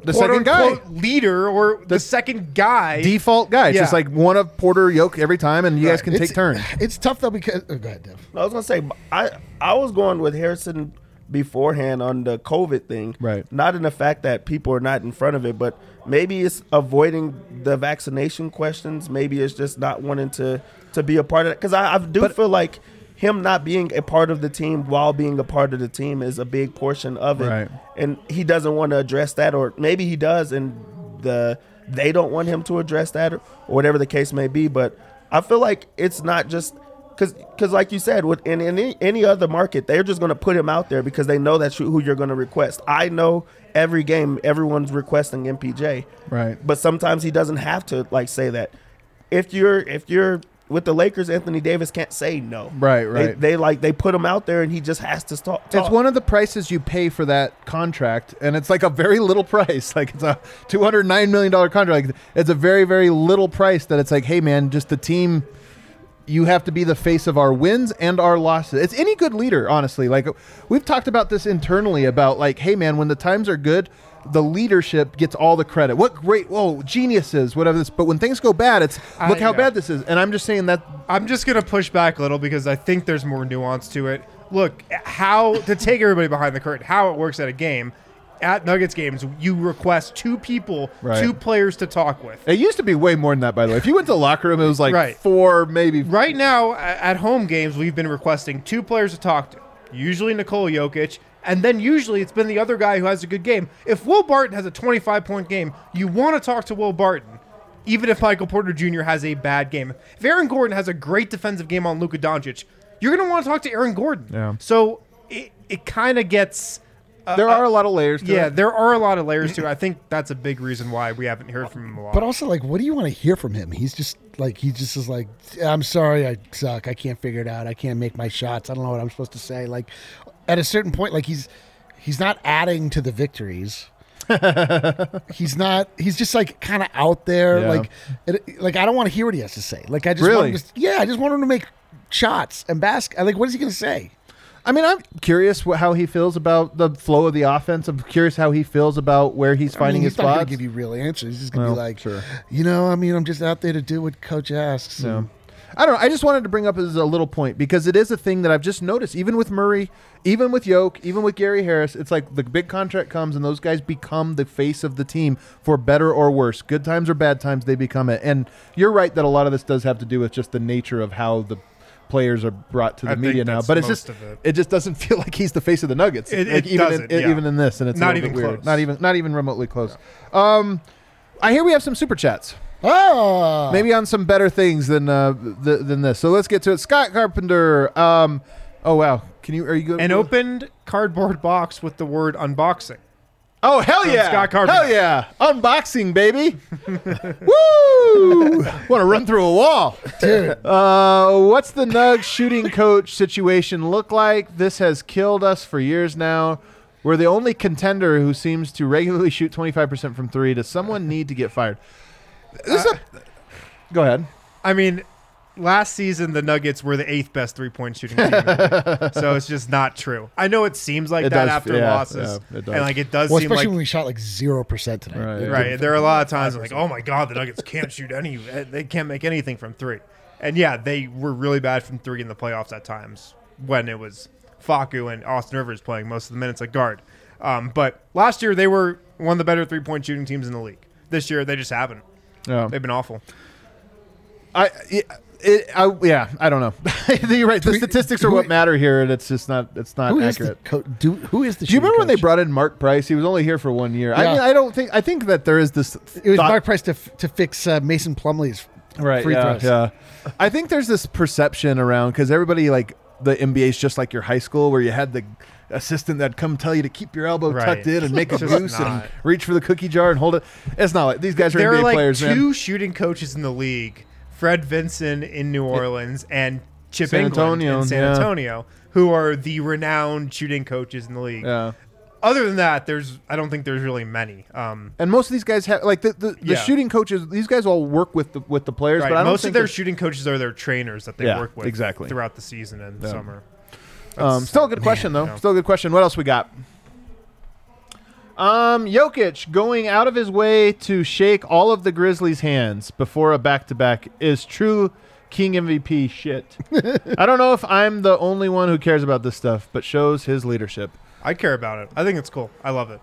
The quote second guy. leader or the, second guy. Default guy. It's Yeah. just like one of Porter Yoke every time, and you guys can It's- take turns. It's tough though because oh, go ahead, Dev. I was gonna say I I was going with Harrison beforehand on the COVID thing. Right. Not in the fact that people are not in front of it, but maybe it's avoiding the vaccination questions. Maybe it's just not wanting to to be a part of it. Because I, I do feel like him not being a part of the team while being a part of the team is a big portion of it. Right. And he doesn't want to address that, or maybe he does, and the they don't want him to address that, or whatever the case may be. But I feel like it's not just because, because like you said, with in, in any, any other market, they're just going to put him out there because they know that's who you're going to request. I know every game everyone's requesting MPJ, Right. but sometimes he doesn't have to like say that. If you're if you're with the Lakers, Anthony Davis can't say no. Right, They- right. They, like they put him out there and he just has to talk. It's one of the prices you pay for that contract, and it's like a very little price. Like it's a two hundred nine million dollar contract. Like it's a very very little price. That it's like, hey man, just the team. You have to be the face of our wins and our losses. It's any good leader, honestly. Like we've talked about this internally about like, hey man, when the times are good, the leadership gets all the credit. What great, whoa, geniuses, whatever this. But when things go bad, it's I- look how yeah. bad this is. And I'm just saying that I'm just gonna push back a little because I think there's more nuance to it. Look, how to take everybody behind the curtain, how it works at a game. At Nuggets games, you request two people, Right. two players to talk with. it used to be way more than that. By the way, if you went to the locker room, it was like Right. four, maybe Right now, at home games, we've been requesting two players to talk to. Usually Nikola Jokic, and then usually it's been the other guy who has a good game. If Will Barton has a 25 point game, you want to talk to Will Barton, even if Michael Porter Jr. has a bad game. If Aaron Gordon has a great defensive game on Luka Doncic, you're going to want to talk to Aaron Gordon. Yeah. So it, it kind of gets. Uh, There are a lot of layers. To Yeah, it. there are a lot of layers to it. I think that's a big reason why we haven't heard from him a lot. But also, like, what do you want to hear from him? He's just like he just is like, I'm sorry, I suck. I can't figure it out. I can't make my shots. I don't know what I'm supposed to say. Like, at a certain point, like he's he's not adding to the victories. he's not. He's just like kind of out there. Yeah. Like, it, like I don't want to hear what he has to say. Like I just want Really? him to, yeah, I just want him to make shots and bask. Like, what is he going to say? I mean, I'm curious wh- how he feels about the flow of the offense. I'm curious how he feels about where he's I finding mean, his he's not going spots. to give you real answers. He's just going to Well, be like, sure. you know, I mean, I'm just out there to do what coach asks. Yeah. and- I don't know. I just wanted to bring up as a little point because it is a thing that I've just noticed, even with Murray, even with Yoke, even with Gary Harris. It's like the big contract comes and those guys become the face of the team for better or worse. Good times or bad times, they become it. And you're right that a lot of this does have to do with just the nature of how the players are brought to the I media now. But it's just of it. just doesn't feel like he's the face of the Nuggets. It- like it even doesn't, in, yeah. even in this, and it's a Not bit even weird. close. Not even not even remotely close. Um, I hear we have some super chats. Oh, Maybe on some better things than uh, th- than this. So let's get to it. Scott Carpenter. Um, oh wow, can you? Are you good? An opened cardboard box with the word unboxing. Oh hell From yeah! Scott Carpenter. Hell yeah! Unboxing, baby. Woo! Want to run through a wall, dude. Uh, what's the Nugs shooting coach situation look like? This has killed us for years now. We're the only contender who seems to regularly shoot 25% from three. Does someone need to get fired? This is a- go ahead. I mean, last season the Nuggets were the eighth best three point shooting team, in the league. so it's just not true. I know it seems like It that does, after yeah, losses, yeah, it does. and like it does Well, seem especially like when we shot like zero percent tonight. Right. It right. didn't- There are a lot of times like, oh my god, the Nuggets can't shoot any, they can't make anything from three, and yeah, they were really bad from three in the playoffs at times when it was Facu and Austin Rivers playing most of the minutes at guard. Um, but last year they were one of the better three point shooting teams in the league. This year they just haven't. Yeah. They've been awful. I, it, it, I, yeah, I don't know. You're right. The we- statistics are who- what matter here, and it's just not. It's not Who is accurate. the co- do, Who is the? Do you remember when they brought in Mark Price? He was only here for one year. I mean, I don't think. I think that there is this. coach? It was thought- Mark Price to f- to fix uh, Mason Plumlee's right free yeah, throws. yeah. I think there's this perception around because everybody like the NBA is just like your high school where you had the assistant that come tell you to keep your elbow Right. tucked in and make a goose and reach for the cookie jar and hold it. It's not like these guys are there NBA are like players, two man. shooting coaches in the league: Fred Vinson in New Orleans and Chip San Engelland Antonio, in San yeah. Antonio, who are the renowned shooting coaches in the league. Yeah. Other than that, there's I don't think there's really many. Um, And most of these guys have like the the, the Yeah. shooting coaches. These guys all work with the with the players, right, but I don't most think of their shooting coaches are their trainers that they Yeah, work with exactly. throughout the season and summer. Um, still a good question though. yeah. Still a good question. What else we got? Um, Jokic going out of his way to shake all of the Grizzlies' hands before a back-to-back is true King MVP shit. I don't know if I'm the only one who cares about this stuff, but shows his leadership. I care about it. I think it's cool. I love it.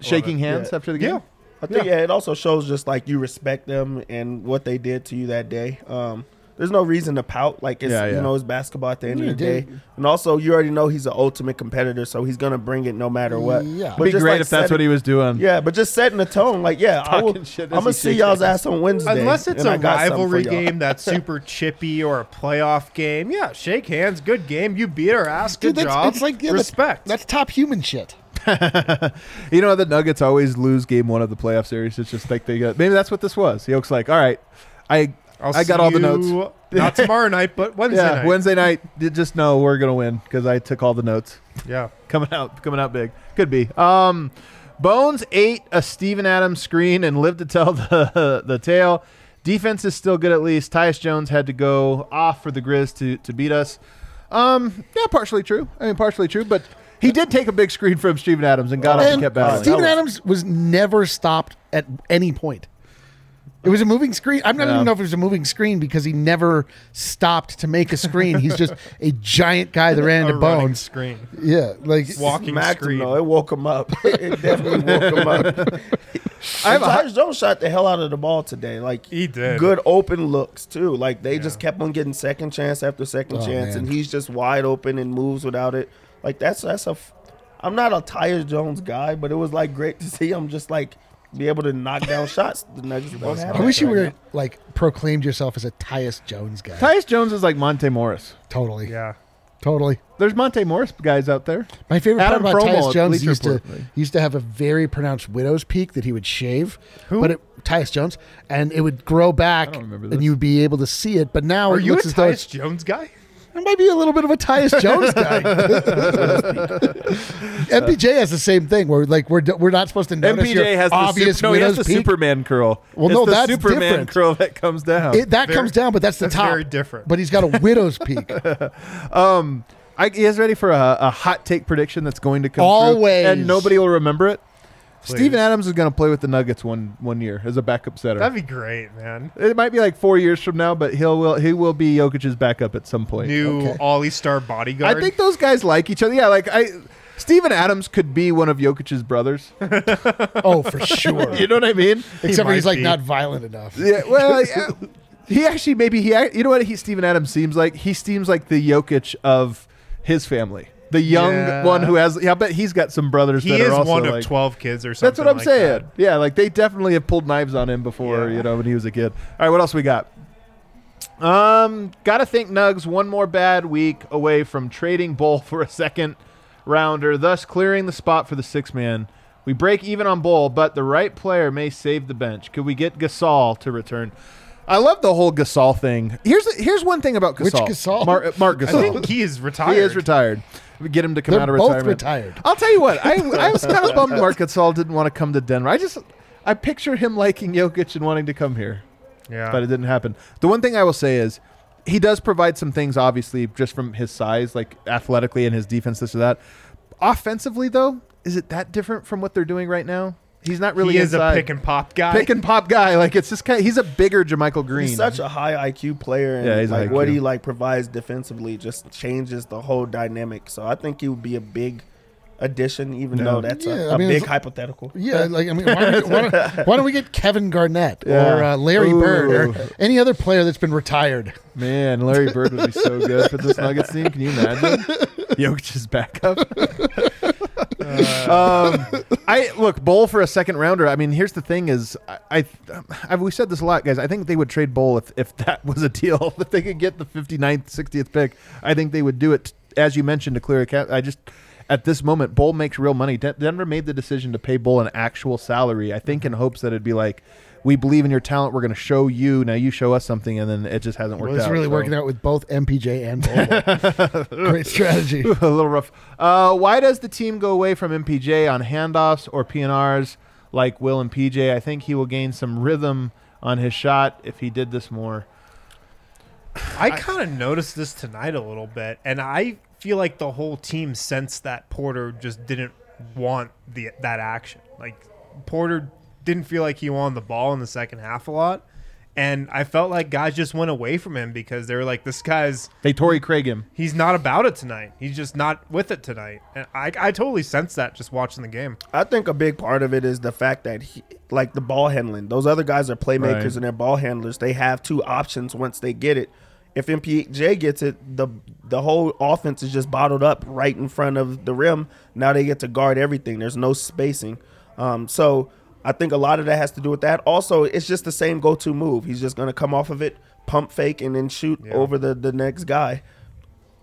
Shaking it. hands Yeah. after the game. Yeah. I think yeah. it also shows just like you respect them and what they did to you that day. Um, there's no reason to pout. Like it's Yeah, yeah. you know it's basketball at the end Yeah, of the day, dude. and also you already know he's an ultimate competitor, so he's gonna bring it no matter what. Yeah. It'd be just, great like, if that's setting- what he was doing. Yeah, but just setting the tone, like yeah, I will, shit I'm gonna see y'all's ass on Wednesday. Unless it's and I a got something for rivalry game that's super chippy or a playoff game, yeah, shake hands, good game. You beat our ass, good Dude, that's, job. it's like yeah, that's- respect. That's, top human shit. You know the Nuggets always lose game one of the playoff series. It's just like they got. Maybe that's what this was. Yoke's like, all right, I I'll I got see all the notes. Not tomorrow night, but Wednesday yeah night. Wednesday night. Just know we're gonna win because I took all the notes. Yeah. coming out coming out big. Could be. Um, Bones ate a Steven Adams screen and lived to tell the the tale. Defense is still good at least. Tyus Jones had to go off for the Grizz to to beat us. Um, yeah, partially true. I mean, partially true, but he did take a big screen from Steven Adams and got up and And kept battling. Steven That Adams was never stopped at any point. It was a moving screen. I'm not Yeah. even know if it was a moving screen because he never stopped to make a screen. He's just a giant guy that ran A into bones. screen. Yeah, like Walking Smacked him, screen. though. It woke him up. it definitely woke him up. I have And a Tyus Jones shot the hell out of the ball today. Like He did. good open looks too. Like they just kept on getting second chance after second Oh, chance, man. and he's just wide open and moves without it. Like that's that's a. F- I'm not a Tyus Jones guy, but it was like great to see him just like be able to knock down shots. The Nuggets don't have I wish you right were like proclaimed yourself as a Tyus Jones guy. Tyus Jones is like Monte Morris. totally, Yeah. totally. There's Monte Morris guys out there. My favorite Adam part about Fromal Tyus at Jones Bleacher he used to Report. he used to have a very pronounced widow's peak that he would shave. Who? But it, Tyus Jones, and it would grow back, don't remember and you would be able to see it. But now Are it you a looks as though it's, Tyus Jones guy? I might be a little bit of a Tyus Jones guy. MPJ has the same thing where like we're we're not supposed to notice your MPJ has the, obvious super, no, he has the peak. Superman curl. Well, It's no, the that's Superman different. curl that comes down. It, that Very- comes down, but that's the that's top. very different. But he's got a widow's peak. Um, I, you guys ready for a, a hot take prediction that's going to come true? Always. and nobody will remember it. Please. Steven Adams is going to play with the Nuggets one one year as a backup setter. That'd be great, man. it might be like four years from now, but he'll will he will be Jokic's backup at some point. New Okay. Ollie Star bodyguard. I think those guys like each other. Yeah, like I, Steven Adams could be one of Jokic's brothers. oh, for sure. you know what I mean? Except for he's like be. not violent enough. Yeah. Well, yeah. he actually maybe he. You know what he Steven Adams seems like? He seems like the Jokic of his family. The young Yeah. one who has. Yeah, I bet he's got some brothers he that is are also one of like, 12 kids or something. That's what I'm like saying. that. Yeah, like they definitely have pulled knives on him before, Yeah. you know, when he was a kid. All right, what else we got? Um, gotta think Nugs one more bad week away from trading Bol for a second rounder, thus clearing the spot for the six man. We break even on Bol, but the right player may save the bench. Could we get Gasol to return? I love the whole Gasol thing. Here's here's one thing about Gasol. Which Gasol? Marc, uh, Marc I think he is retired. He is retired. We get him to come They're out of both retirement. retired. I'll tell you what. I, I was kind of bummed Marc Gasol didn't want to come to Denver. I just I picture him liking Jokic and wanting to come here, Yeah. but it didn't happen. The one thing I will say is he does provide some things, obviously, just from his size, like athletically and his defense, this or that. Offensively, though, is it that different from what they're doing right now? He's not really he is inside. a pick and pop guy. Pick and pop guy. Like it's just kind. he's a bigger JaMychal Green. He's such a high IQ player, and Yeah, he's like what he like provides defensively just changes the whole dynamic. So I think he would be a big addition, even Yeah. though that's Yeah, a, I a mean, big hypothetical. Yeah, like I mean, why don't, we, why, don't, why don't we get Kevin Garnett Yeah. or uh, Larry Ooh. Bird or any other player that's been retired? Man, Larry Bird would be so good for this Nuggets team. Can you imagine? Jokic's backup. um, I look Bol for a second rounder. I mean, here's the thing: is I, I, we said this a lot, guys. I think they would trade Bol if, if that was a deal. if they could get the 59th, 60th pick, I think they would do it. As you mentioned, to clear a cap. I just at this moment, Bol makes real money. De- Denver made the decision to pay Bol an actual salary. I think in hopes that it'd be like. We believe in your talent. We're going to show you. Now you show us something, and then it just hasn't worked Well, it's out. really so. working out with both MPJ and Bol. Great strategy. a little rough. Uh, why does the team go away from MPJ on handoffs or PNRs like Will and PJ? I think he will gain some rhythm on his shot if he did this more. I kind of noticed this tonight a little bit, and I feel like the whole team sensed that Porter just didn't want the that action. Like Porter didn't feel like he won the ball in the second half a lot, and I felt like guys just went away from him because they were like, "This guy's They Torrey Craig him. he's not about it tonight. He's just not with it tonight." And I I totally sense that just watching the game. I think a big part of it is the fact that he, like the ball handling. Those other guys are playmakers Right. and they're ball handlers. They have two options once they get it. If MPJ gets it, the the whole offense is just bottled up right in front of the rim. Now they get to guard everything. There's no spacing. Um, so I think a lot of that has to do with that. Also, it's just the same go-to move. He's just going to come off of it, pump fake, and then shoot over the the next guy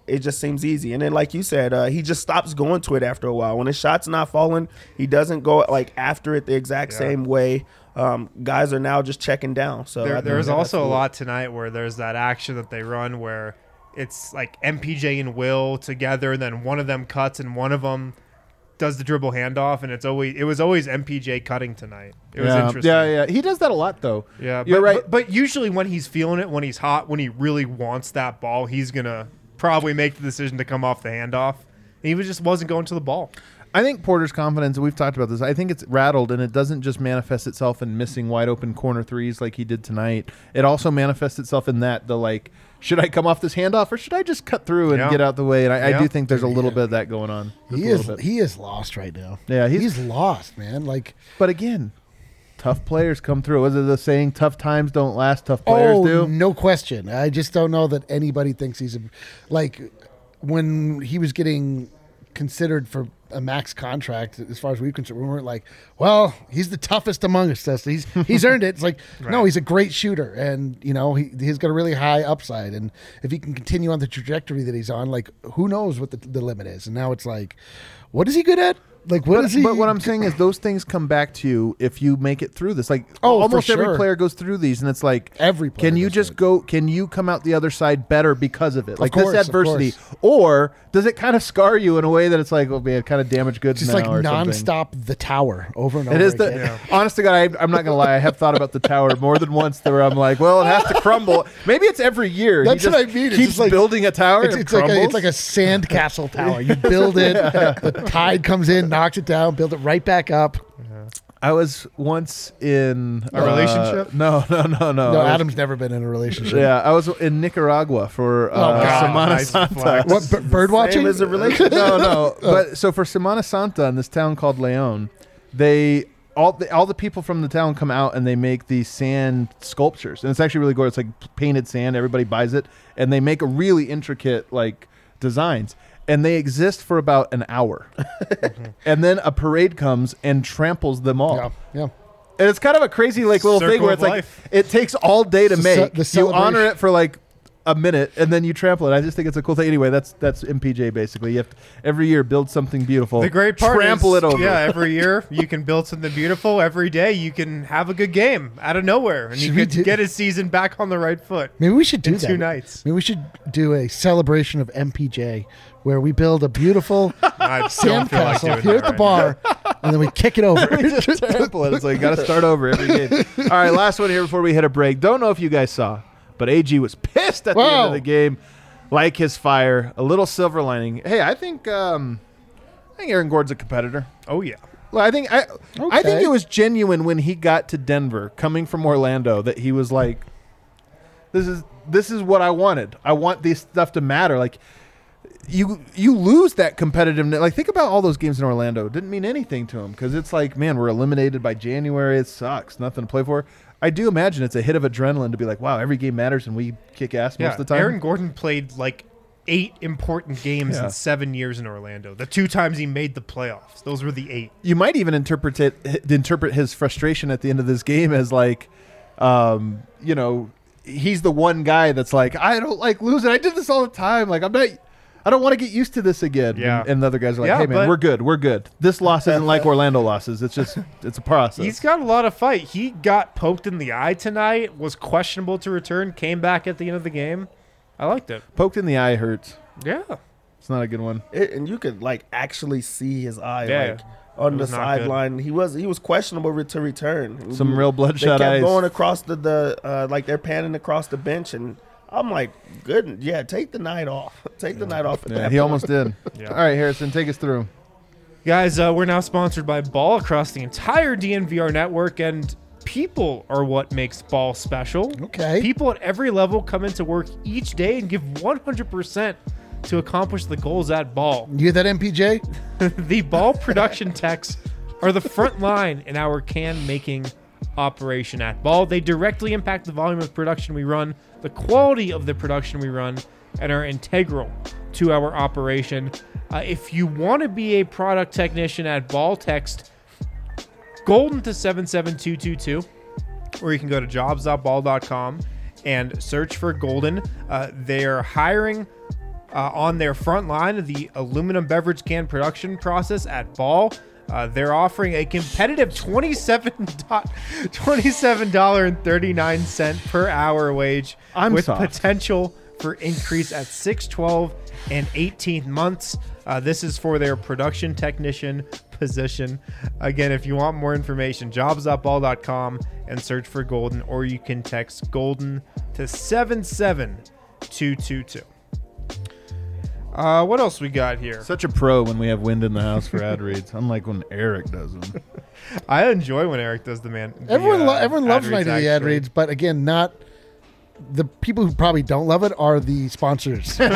it just seems easy. And then, like you said, uh, he just stops going to it after a while. When his shot's not falling, he doesn't go like after it the exact same way. Um, guys are now just checking down. So There, there's also a lot tonight where there's that action that they run where it's like MPJ and Will together, and then one of them cuts and one of them does the dribble handoff, and it's always it was always MPJ cutting tonight. It was yeah. interesting. Yeah, yeah. He does that a lot, though. Yeah, You're but, right. But, but usually when he's feeling it, when he's hot, when he really wants that ball, he's gonna probably make the decision to come off the handoff. And he was just wasn't going to the ball. I think Porter's confidence, we've talked about this, I think it's rattled and it doesn't just manifest itself in missing wide open corner threes like he did tonight. It also manifests itself in that the like, should I come off this handoff or should I just cut through and Yeah. get out the way? And I, I Yeah. do think there's a little bit of that going on. Just he a is little bit. he is lost right now. Yeah, he's- he's, lost, man. Like But again, tough players come through. Was it the saying, tough times don't last, tough players oh, do? no question. I just don't know that anybody thinks he's a like when he was getting considered for a max contract. As far as we concerned, we weren't like, well, he's the toughest among us. Test. He's he's earned it. It's like no, he's a great shooter, and you know he he's got a really high upside, and if he can continue on the trajectory that he's on, like who knows what the, the limit is? And now it's like, what is he good at? Like what But, is he? but what I'm saying is those things come back to you if you make it through this. Like Oh, almost every player goes through these, and it's like Every Can you just go? Can you come out the other side better because of it? Like course, this adversity, or does it kind of scar you in a way that it's like, oh man, kind of damaged goods just like or something? nonstop the tower over and over. It is the again. honest to God. I, I'm not gonna lie. I have thought about the tower more than once. Where I'm like, well, it has to crumble. Maybe it's every year. That's just what I mean. It's Keeps like- building a tower. It's, it's like a, it's like a sandcastle tower. You build it, the tide comes in, knocks it down, build it right back up. I was once in A relationship? No, no, no, no. No, I was- Adam's never been in a relationship. Yeah, I was in Nicaragua for uh, Oh, God. Semana Nice Santa. flex. What b- bird watching? Same as a relationship. no, no. But so for Semana Santa in this town called Leon, they all the, all the people from the town come out and they make these sand sculptures, and it's actually really gorgeous. It's like painted sand. Everybody buys it, and they make a really intricate like designs. And they exist for about an hour, and then a parade comes and tramples them all. Yeah, yeah. And it's kind of a crazy like little thing where of it's like life. it takes all day to It's ce- make. the you honor it for like a minute and then you trample it. I just think it's a cool thing. Anyway, that's that's MPJ basically. You have to every year build something beautiful. The great part trample is, it over. Yeah, every year you can build something beautiful. Every day you can have a good game out of nowhere, and you Should we could do- get a season back on the right foot. Maybe we should do In that. two nights. Maybe we should do a celebration of MPJ where we build a beautiful I don't sand feel like castle here that at the right bar, and then we kick it over. we just trample it. It's like got to start over every game. All right, last one here before we hit a break. Don't know if you guys saw, but AG was pissed at the end of the game. Like his fire, a little silver lining. Hey, I think um, I think Aaron Gordon's a competitor. Oh yeah. Well, I think I I think it was genuine when he got to Denver, coming from Orlando, that he was like, "This is this is what I wanted. I want this stuff to matter." Like you you lose that competitiveness. Like think about all those games in Orlando. It didn't mean anything to him because it's like, man, we're eliminated by January. It sucks. Nothing to play for. I do imagine it's a hit of adrenaline to be like, wow, every game matters and we kick ass most of the time. Aaron Gordon played like eight important games Yeah. in seven years in Orlando. The two times he made the playoffs, those were the eight. You might even interpret it interpret his frustration at the end of this game as like, um, you know, he's the one guy that's like, I don't like losing. I did this all the time. Like I'm not. I don't want to get used to this again. Yeah. And, and the other guys are like, Yeah, Hey man, but- we're good. We're good. This loss isn't like Orlando losses. It's just it's a process. He's got a lot of fight. He got poked in the eye tonight, was questionable to return, came back at the end of the game. I liked it. Poked in the eye hurts. Yeah. It's not a good one. It, and you could like actually see his eye Yeah. like on It the was not good. sideline. He was he was questionable re- to return. Some real They bloodshot kept eyes. going across the the uh, like they're panning across the bench, and I'm like, good, yeah, take the night off, take the night off. At Yeah, that he point. almost did. Yeah. All right, Harrison, take us through. Guys, uh, we're now sponsored by Ball across the entire DNVR network, and people are what makes Ball special. Okay. People at every level come into work each day and give 100% to accomplish the goals at Ball. You hear that, MPJ? the Ball production techs are the front line in our can making operation at Ball. They directly impact the volume of production we run, the quality of the production we run, and are integral to our operation. Uh, if you want to be a product technician at Ball, text Golden to 77222, or you can go to jobs.ball.com and search for Golden. Uh, they are hiring uh, on their front line the aluminum beverage can production process at Ball. Uh, they're offering a competitive $27, $27.39 per hour wage I'm with soft. potential for increase at 6, 12, and 18 months. Uh, this is for their production technician position. Again, if you want more information, jobs.ball.com and search for Golden, or you can text Golden to 77222. Uh, what else we got here? Such a pro when we have wind in the house for ad reads, unlike when Eric does them. I enjoy when Eric does the man. the, Everyone, lo- uh, everyone loves ad when I do reads, the ad actually. reads, but again, not the people who probably don't love it are the sponsors.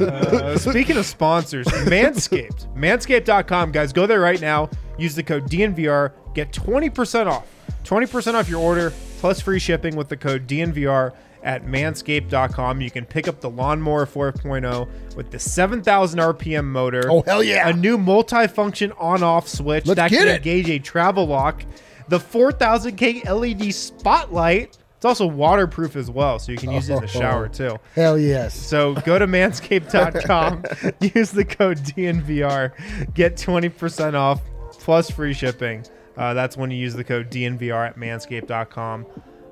Uh, speaking of sponsors, Manscaped. Manscaped.com, guys. Go there right now. Use the code DNVR. Get 20% off. 20% off your order plus free shipping with the code DNVR at manscaped.com. You can pick up the Lawnmower 4.0 with the 7,000 RPM motor. Oh, hell yeah. A new multi-function on-off switch Let's that can it. engage a travel lock. The 4,000K LED spotlight. It's also waterproof as well, so you can use it in the shower too. Hell yes. So go to manscaped.com, use the code DNVR, get 20% off plus free shipping. Uh, that's when you use the code DNVR at manscaped.com.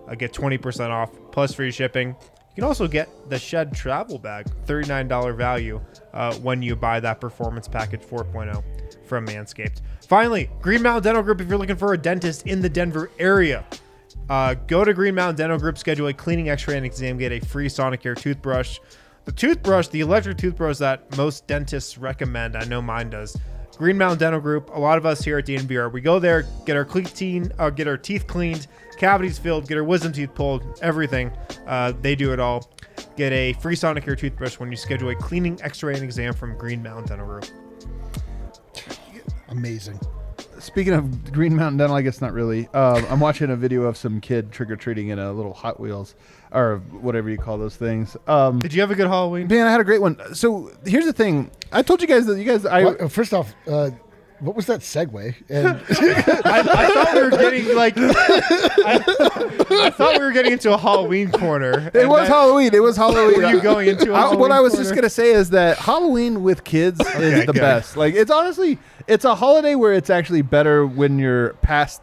Uh, get 20% off plus free shipping. You can also get the Shed Travel Bag, $39 value uh, when you buy that Performance Package 4.0 from Manscaped. Finally, Green Mountain Dental Group, if you're looking for a dentist in the Denver area, uh, go to Green Mountain Dental Group, schedule a cleaning, X-ray, and exam, get a free Sonicare toothbrush. The toothbrush, the electric toothbrush that most dentists recommend, I know mine does. Green Mountain Dental Group. A lot of us here at DNVR, we go there, get our clean, uh, get our teeth cleaned, cavities filled, get our wisdom teeth pulled, everything. Uh, they do it all. Get a free Sonicare toothbrush when you schedule a cleaning, X-ray, and exam from Green Mountain Dental Group. Amazing. Speaking of Green Mountain Dental, I guess not really. Um, I'm watching a video of some kid trick or treating in a little Hot Wheels or whatever you call those things. Um, Did you have a good Halloween? man, I had a great one. So here's the thing. I told you guys that you guys. I What- uh, first off, uh, what was that segue? And I, I thought we were getting like I, I thought we were getting into a Halloween corner. it was Halloween. It was Halloween. Were you going into a I- what Halloween I was corner? just gonna say is that Halloween with kids is the good. best. Like it's honestly, it's a holiday where it's actually better when you're past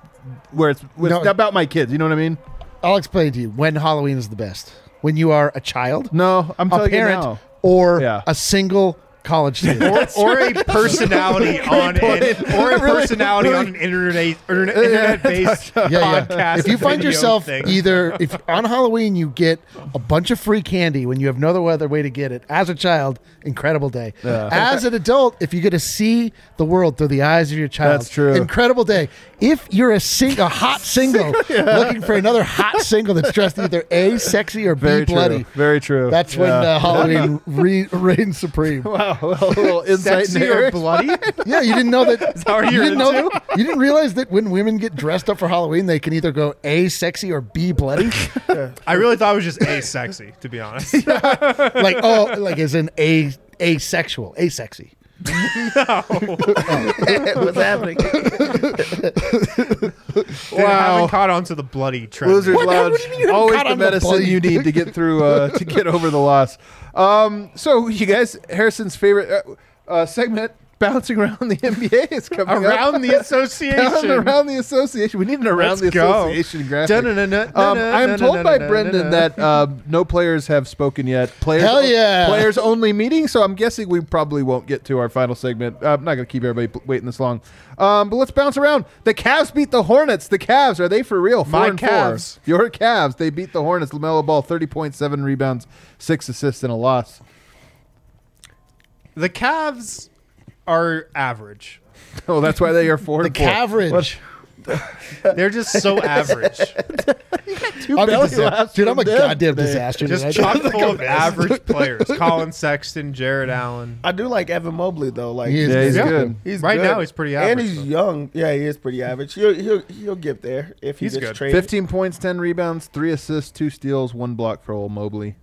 where it's, it's No. about my kids. You know what I mean? I'll explain to you when Halloween is the best. When you are a child, No, I'm a telling you parent, now. or Yeah. a single college student. or, or a personality on an, or a personality on an internet internet internet based yeah, yeah. podcast. If you find yourself thing. either if on Halloween you get a bunch of free candy when you have no other way to get it. As a child, incredible day. As an adult, if you get to see the world through the eyes of your child, That's true. Incredible day. If you're a sing a hot single looking for another hot single that's dressed either a sexy or b Very bloody. true. Very true. That's when uh, Halloween re- reigns supreme. Wow. Oh, a little insight Sexy in or bloody? Yeah, you didn't know that. that what you you're didn't know into? that. You didn't realize that when women get dressed up for Halloween, they can either go A sexy or B bloody. I really thought it was just a sexy, to be honest. like oh, like as in a asexual, asexy. What's happening? Wow. haven't caught on to the bloody trend. Losers What? How Lounge, did you haven't always caught the on to medicine bloody- you need to get through uh, to get over the loss. Um, so you guys, Harrison's favorite uh, uh, segment, bouncing around the NBA is coming up. Around the association. around the association. We need an around Let's the go. association graphic. Um, I'm told by. Brendan that um, no players have spoken yet. Players, Hell yeah. players only meeting. So I'm guessing we probably won't get to our final segment. Uh, I'm not going to keep everybody pl- waiting this long. Um, but let's bounce around. The Cavs beat the Hornets. The Cavs are they for real? Four My and four. Cavs. Your Cavs. They beat the Hornets. LaMelo Ball, thirty point seven rebounds, six assists, and a loss. The Cavs are average. Oh, that's why they are four The and four. caverage. They're just so average. Two I'm a belly disa- laughs dude, I'm a from them goddamn disaster. Just dude. chock full of average players. Collin Sexton, Jarrett Allen. I do like Evan Mobley though. Like He is Yeah, he's Yeah. good. he's Right good. now, he's pretty average. and average, he's though. young. Yeah, he is pretty average. He'll he'll he'll get there if he He's gets good. traded. 15 points, 10 rebounds, 3 assists, 2 steals, 1 block for old Mobley.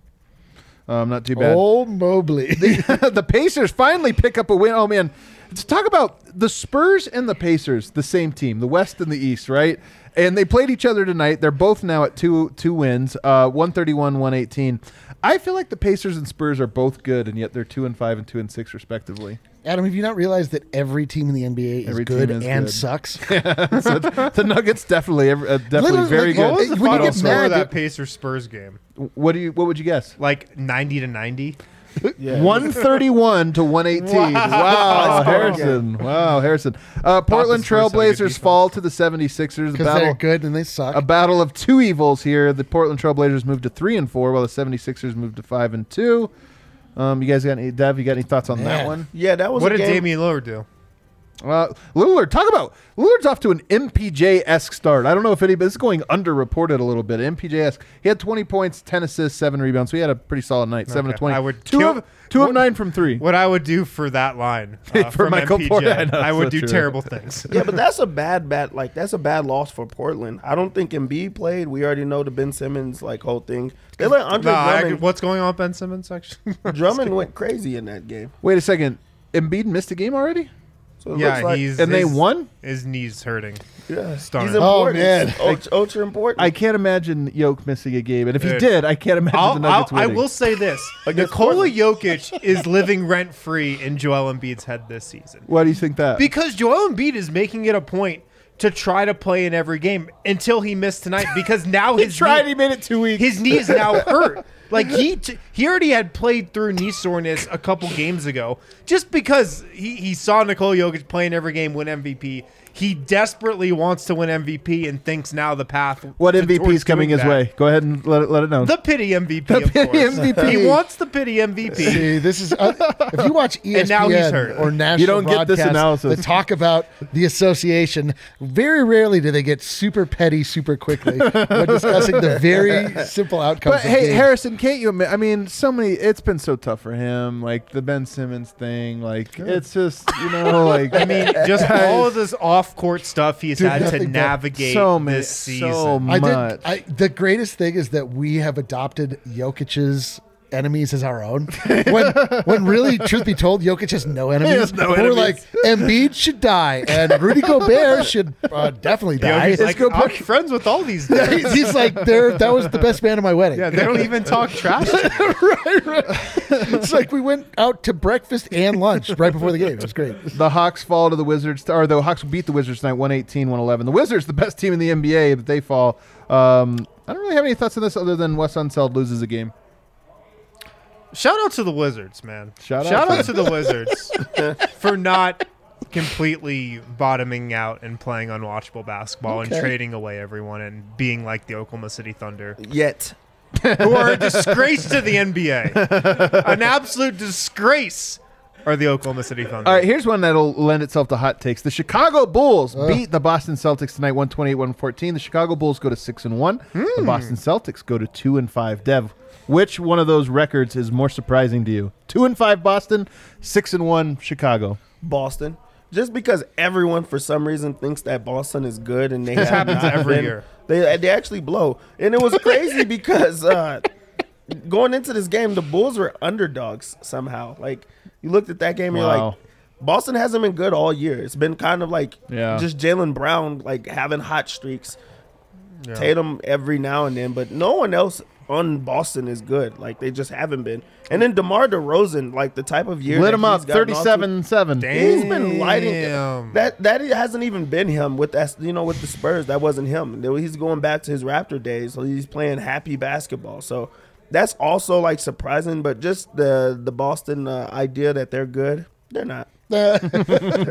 Um, not too bad. Old Mobley. the Pacers finally pick up a win. Oh, man. To talk about the Spurs and the Pacers, the same team, the West and the East, right? And they played each other tonight. They're both now at two two wins, uh, 131, 118. I feel like the Pacers and Spurs are both good, and yet they're 2 and 5 and 2 and 6, respectively. Adam, have you not realized that every team in the NBA is Every good is and good. sucks? so the Nuggets definitely, uh, definitely Literally, very like, good. what was the When final get score mad of that that- Pacers Spurs game? What do you? What would you guess? Like 90 to 90? Yeah. 131 to 118. Wow, Wow. Harrison. Wow, Harrison. Uh, Portland Spurs have Trailblazers fall to the 76ers. A Because they're battle, good and they suck. a battle of two evils here. The Portland Trailblazers moved to 3 and 4 while the 76ers moved to 5 and 2. Um, you guys got any Dev, you got any thoughts on that Man. one? Yeah, that was What a did game. Damian Lillard do? Uh, Lillard, talk about Lillard's off to an MPJ esque start. I don't know if any, but this is going underreported a little bit. MPJ esque. He had 20 points, 10 assists, 7 rebounds. So he had a pretty solid night. 7 Okay. to 20. I would two kill- of two of 9 from 3. What I would do for that line uh, For from Michael MPJ, Porter, I know, I would so do true. terrible things. Yeah, but that's a bad bad like that's a bad loss for Portland. I don't think Embiid played. We already know the Ben Simmons like whole thing. They let Andre Nah, Drummond. could- what's going on, Ben Simmons section? Drummond went crazy in that game. Wait a second. Embiid missed a game already? So yeah, looks like, he's And they his- won? His knees hurting. yeah, Stunning. he's Oh, important. man. ultra, ultra important. I can't imagine Yoke missing a game. And if he Dude. did, I can't imagine I'll, the I'll, Nuggets I will say this: Nikola Portland. Jokic is living rent free in Joel Embiid's head this season Why do you think that? because Joel Embiid is making it a point to try to play in every game until he missed tonight because now he his tried. knee- He made it two weeks. his knee is now hurt. Like he t- he already had played through knee soreness a couple games ago. Just because he, he saw Nikola Jokic playing every game win MVP, he desperately wants to win MVP and thinks now the path. what MVP is coming doing his that. way? Go ahead and let it, let it know. The pity MVP. The of pity course. MVP. He wants the pity MVP. See, this is uh, if you watch ESPN And now he's hurt. or national You don't get this broadcasts analysis. that talk about the association. Very rarely do they get super petty super quickly when discussing the very simple outcomes. but of hey, games. Harrison, can't you admit? I mean, so many. It's been so tough for him. Like the Ben Simmons thing. Like it's just you know like I mean, just all of this off-court stuff he's Dude, had to navigate so many, this season. so I much. did. I, the greatest thing is that we have adopted Jokic's enemies as our own. When, when really, truth be told, Jokic has no enemies. has no We're enemies. like, Embiid should die, and Rudy Gobert should uh, definitely die. Jokic's like, go I'm put- friends with all these Yeah, guys. he's, he's like, there. That was the best man at my wedding. Yeah, they don't even talk trash. to me. it's like we went out to breakfast and lunch right before the game. It was great. the Hawks fall to the Wizards, or the Hawks beat the Wizards tonight, 118, 111. The Wizards, the best team in the NBA, but they fall. Um, I don't really have any thoughts on this other than Wes Unseld loses a game. Shout out to the Wizards, man. Shout out Shout to out to the Wizards for not completely bottoming out and playing unwatchable basketball and trading away everyone and being like the Oklahoma City Thunder, Yet. who are a disgrace to the NBA, an absolute disgrace or the Oklahoma City Thunder? All right, here's one that'll lend itself to hot takes. The Chicago Bulls beat the Boston Celtics tonight, 128-114. The Chicago Bulls go to six and one. The Boston Celtics go to two and five. Dev, which one of those records is more surprising to you? Two and five Boston, six and one Chicago. Boston. Just because everyone for some reason thinks that Boston is good and they This have happens every year. They they actually blow, and it was crazy because uh, going into this game, the Bulls were underdogs somehow. Like you looked at that game, and you're like, Boston hasn't been good all year. It's been kind of like Yeah. just Jaylen Brown like having hot streaks. Tatum every now and then, but no one else on Boston is good. Like they just haven't been. And then DeMar DeRozan, like the type of year Lit him up, he's gotten off to- 37-7. He's been lighting Damn. that. That hasn't even been him with that. You know, with the Spurs, that wasn't him. He's going back to his Raptor days. So he's playing happy basketball. So that's also like surprising. But just the the Boston uh, idea that they're good, they're not. Go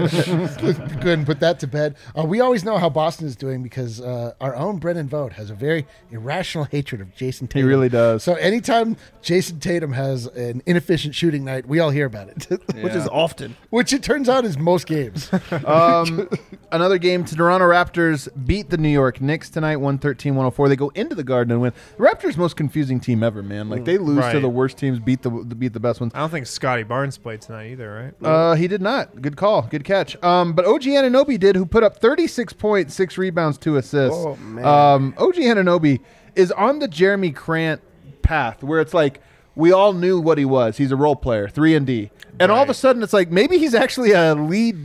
ahead and put that to bed. Uh, we always know how Boston is doing because uh, our own Brendan Vogt has a very irrational hatred of Jayson Tatum. He really does. So anytime Jayson Tatum has an inefficient shooting night, we all hear about it, Which is often. which it turns out is most games. Um, another game. Toronto Raptors beat the New York Knicks tonight, 113-104. They go into the Garden and win. The Raptors' most confusing team ever, man. Like they lose to the worst teams, beat the beat the best ones. I don't think Scottie Barnes played tonight either, right? Uh, he did not. Good call. Good catch. Um, but OG Anunoby did, who put up 36 points, six rebounds, two assists. Oh, man. Um, OG Anunoby is on the Jerami Grant path where it's like we all knew what he was. He's a role player, three and D, and all of a sudden it's like maybe he's actually a lead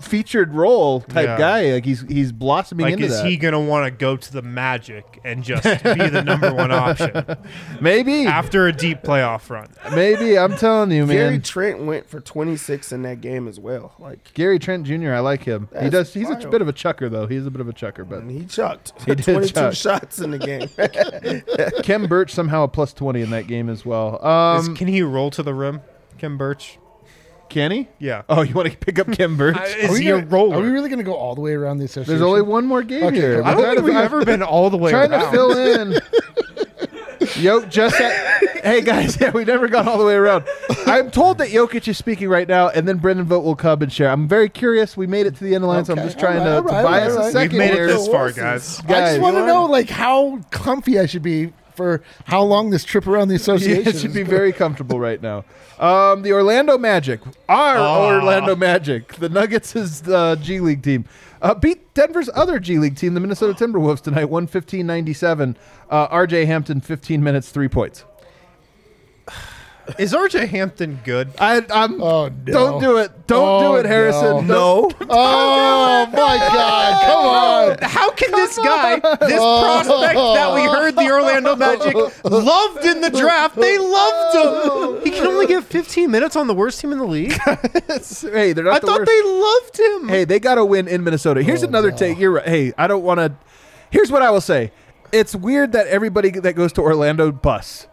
featured role type Yeah. guy. Like he's he's blossoming Like, into is that. he gonna want to go to the Magic and just be the number one option maybe, after a deep playoff run? maybe. I'm telling you, man. Gary Trent went for 26 in that game as well. Like Gary Trent Jr. I like him. he That's does. He's a wild. bit of a chucker, though. He's a bit of a chucker, but and he chucked. He did 22 chuck. shots in the game. Khem Birch somehow a plus 20 in that game as well. Is- Um, can he roll to the rim, Khem Birch? Can he? Yeah. Oh, you want to pick up Khem Birch? Uh, Are is we he a gonna- roller? Are we really going to go all the way around the association? There's only one more game Okay, here. I I don't think we've I'm ever been all the way trying around. to fill in. Yoke just at, hey guys, yeah, we've never gone all the way around. I'm told that Jokic is speaking right now, and then Brendan Vogt will come and share. I'm very curious. We made it to the end of the line, so I'm Okay, just trying all to, right, to all buy right, us all a right. second We've made it here. this far, Horses. guys. I Guys, just want to wanna- know like how comfy I should be for how long this trip around the Yeah, association. it should be is. very comfortable right now. Um, the Orlando Magic, our Orlando Magic, the Nuggets' is uh, G League team, uh, beat Denver's other G League team, the Minnesota Timberwolves, tonight, 115-97. Uh, RJ Hampton, 15 minutes, three points. Is RJ Hampton good? I, I'm. Oh, no. Don't do it. Don't Oh, do it, Harrison. no. No. Oh my God! Come on. How can this guy, this oh. prospect that we heard the Orlando Magic loved in the draft, they loved him. He can only get 15 minutes on the worst team in the league. hey, they're not I the thought worst. they loved him. Hey, they got to win in Minnesota. Here's Oh, another no. take. You're right. Hey, I don't want to. Here's what I will say. It's weird that everybody that goes to Orlando busts.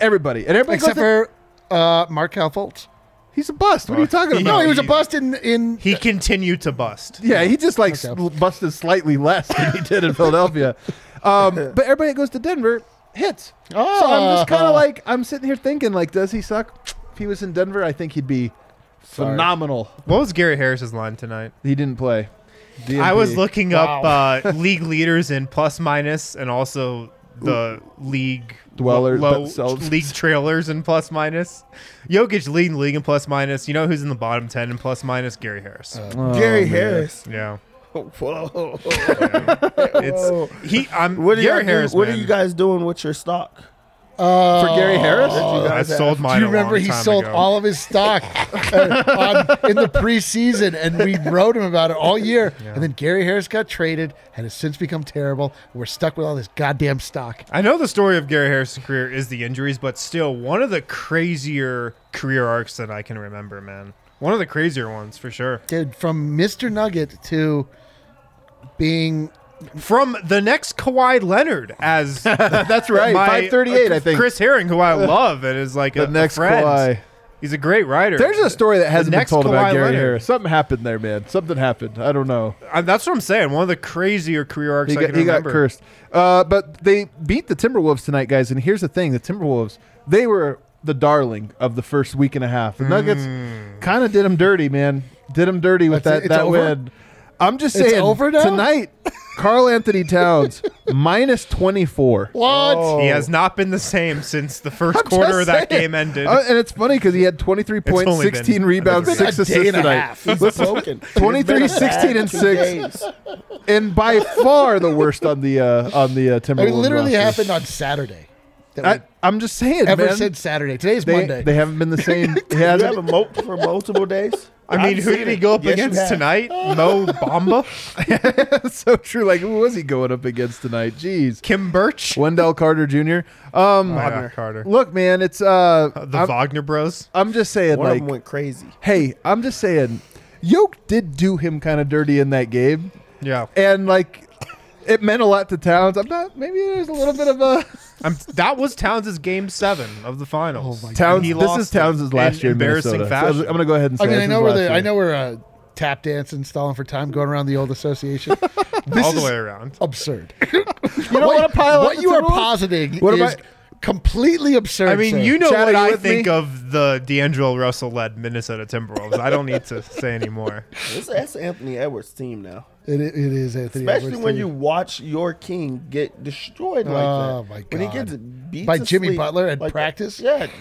Everybody and everybody Except for uh, Markelle Fultz. he's a bust. What are you talking about? No, he was a bust in in. He continued to bust. Yeah, he just like Okay. s- busted slightly less than he did in Philadelphia. Um, but everybody that goes to Denver hits. So I'm just kind Ah. of like I'm sitting here thinking like, does he suck? If he was in Denver, I think he'd be phenomenal. What was Gary Harris's line tonight? He didn't play. I was DNP. looking up uh, league leaders in plus minus and also the league Dwellers low, themselves. league trailers in plus minus. Jokic leading the league in plus minus. You know who's in the bottom ten in plus minus? Gary Harris. Uh, oh, Gary man. Harris. yeah, oh, Whoa. it's he. I'm What, are Gary you, Harris. what are you guys doing with your stock? Uh, For Gary Harris? I guys have? sold Do mine. you a remember long he sold ago. all of his stock uh, on, in the preseason, and we wrote him about it all year. And then Gary Harris got traded, and has since become terrible. We're stuck with all this goddamn stock. I know the story of Gary Harris' career is the injuries, but still one of the crazier career arcs that I can remember, man. One of the crazier ones for sure. Dude, from Mr. Nugget to being From the next Kawhi Leonard as That's right. my- 538, I think. Chris Herring, who I love and is like the a, next a friend. Kawhi. He's a great writer. There's a story that hasn't been next told about Gary Leonard. Harris. Something happened there, man. Something happened. I don't know. Uh, that's what I'm saying. One of the crazier career arcs He, I got, can he got remember. cursed. Uh, but they beat the Timberwolves tonight, guys. And here's the thing: the Timberwolves they were the darling of the first week and a half. The Nuggets Hmm. kind of did them dirty, man. Did them dirty with That's that it? That over? win. I'm just It's saying over now? tonight. Karl-Anthony Towns minus 24. What? He has not been the same since the first I'm quarter of that saying. game ended. Uh, and it's funny because he had 23 points, 16 rebounds, six assists tonight. He's Listen, broken. 23, It's been a 16, and 6. and by far the worst on the uh, on the uh, Timberwolves. I mean, literally roster. happened on Saturday. That I, I'm just saying, ever man. since Saturday. Today's they, Monday. they haven't been the same. He You have hasn't. a moat for multiple days. I mean, I've who did he go up Yes, against tonight? Mo Bamba, so true. Like, who was he going up against tonight? Jeez. Khem Birch, Wendell Carter Jr. Um, Wagner Carter, look, man, it's uh, the I'm, Wagner Bros. I'm just saying, One of like, them went crazy. hey, I'm just saying, Yoke did do him kind of dirty in that game, Yeah, and like, it meant a lot to Towns. I'm not. Maybe there's a little bit of a I'm, that was Towns' game seven of the finals. Oh my Towns. He This is Towns' last in year in embarrassing Minnesota. fashion. So I'm gonna go ahead and say I mean, this I know we're the, I know we're uh, tap dancing, stalling for time, going around the old association. all the way around. absurd. You don't want to pile what up you the are Timberwolves? positing What is about- completely absurd. I mean, sir. you know Chad, what I think me? of the D'Angelo Russell led Minnesota Timberwolves. I don't need to say anymore. This, that's Anthony Edwards' team now. it, it is Anthony. Especially Edwards when team. you watch your king get destroyed like Oh, that. my When he gets beat By to Jimmy sleep Butler at like that. practice? Yeah.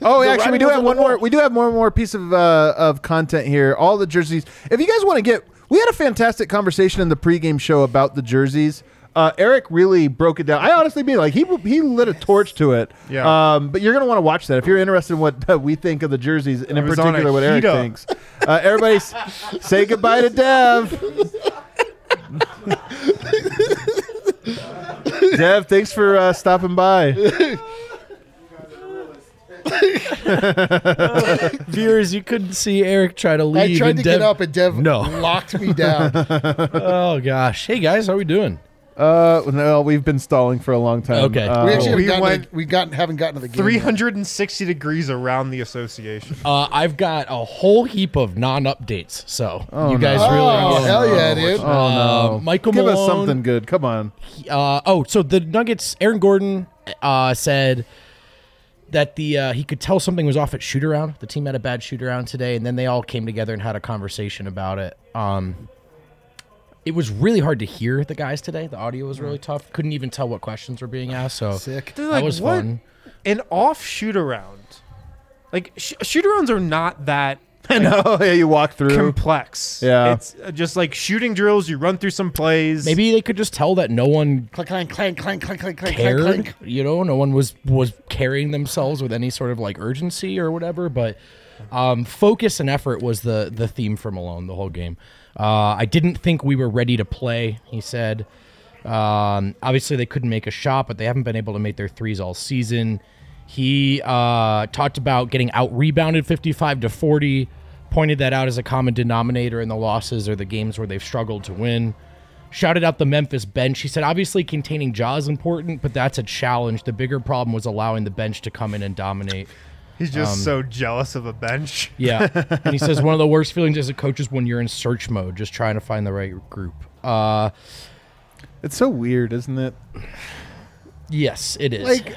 Oh, The actually, we do have one more. We do have one more piece of uh, of content here. All the jerseys. If you guys want to get, we had a fantastic conversation in the pregame show about the jerseys. Uh, Eric really broke it down. I honestly mean, like he he lit a torch to it. Yeah. Um, but you're gonna want to watch that if you're interested in what uh, we think of the jerseys, and in was particular what Eric heat up. thinks. Uh, everybody, s- say goodbye to Dev. Dev, thanks for uh, stopping by. Viewers, you couldn't see Eric try to leave. I tried and to Dev- get up and Dev No. locked me down. Oh gosh. Hey guys, how we doing? Uh, no, we've been stalling for a long time. Okay. Uh, we actually haven't gotten went to the, we got haven't gotten to the game. 360 degrees around the association. Uh, I've got a whole heap of non-updates, so Oh, you guys no. really. Oh, hell yeah, dude. Oh no, Uh, Michael give us something good. Come on. Uh, oh, so the Nuggets. Aaron Gordon uh, said that the uh, he could tell something was off at shoot around. The team had a bad shoot around today, and then they all came together and had a conversation about it. Um, it was really hard to hear the guys today. The audio was really tough. Couldn't even tell what questions were being asked. So Sick. Dude, that like, was what? fun. An off shoot around. Like sh- shoot arounds are not that I know. Yeah, you walk through. complex. Yeah. it's uh, just like shooting drills. You run through some plays. Maybe they could just tell that no one Clank, clank, clank, clank, clank, clank, clank, cared. clank, clank. You know, no one was was carrying themselves with any sort of like urgency or whatever. But um, focus and effort was the the theme for Malone the whole game. Uh, I didn't think we were ready to play. He said. Um, obviously, they couldn't make a shot, but they haven't been able to make their threes all season. He uh, talked about getting out rebounded 55 to 40, pointed that out as a common denominator in the losses or the games where they've struggled to win. Shouted out the Memphis bench. He said, obviously, containing Ja is important, but that's a challenge. The bigger problem was allowing the bench to come in and dominate. He's just so jealous of a bench. Yeah. and he says, one of the worst feelings as a coach is when you're in search mode, just trying to find the right group. Uh, It's so weird, isn't it? yes, it is. Like,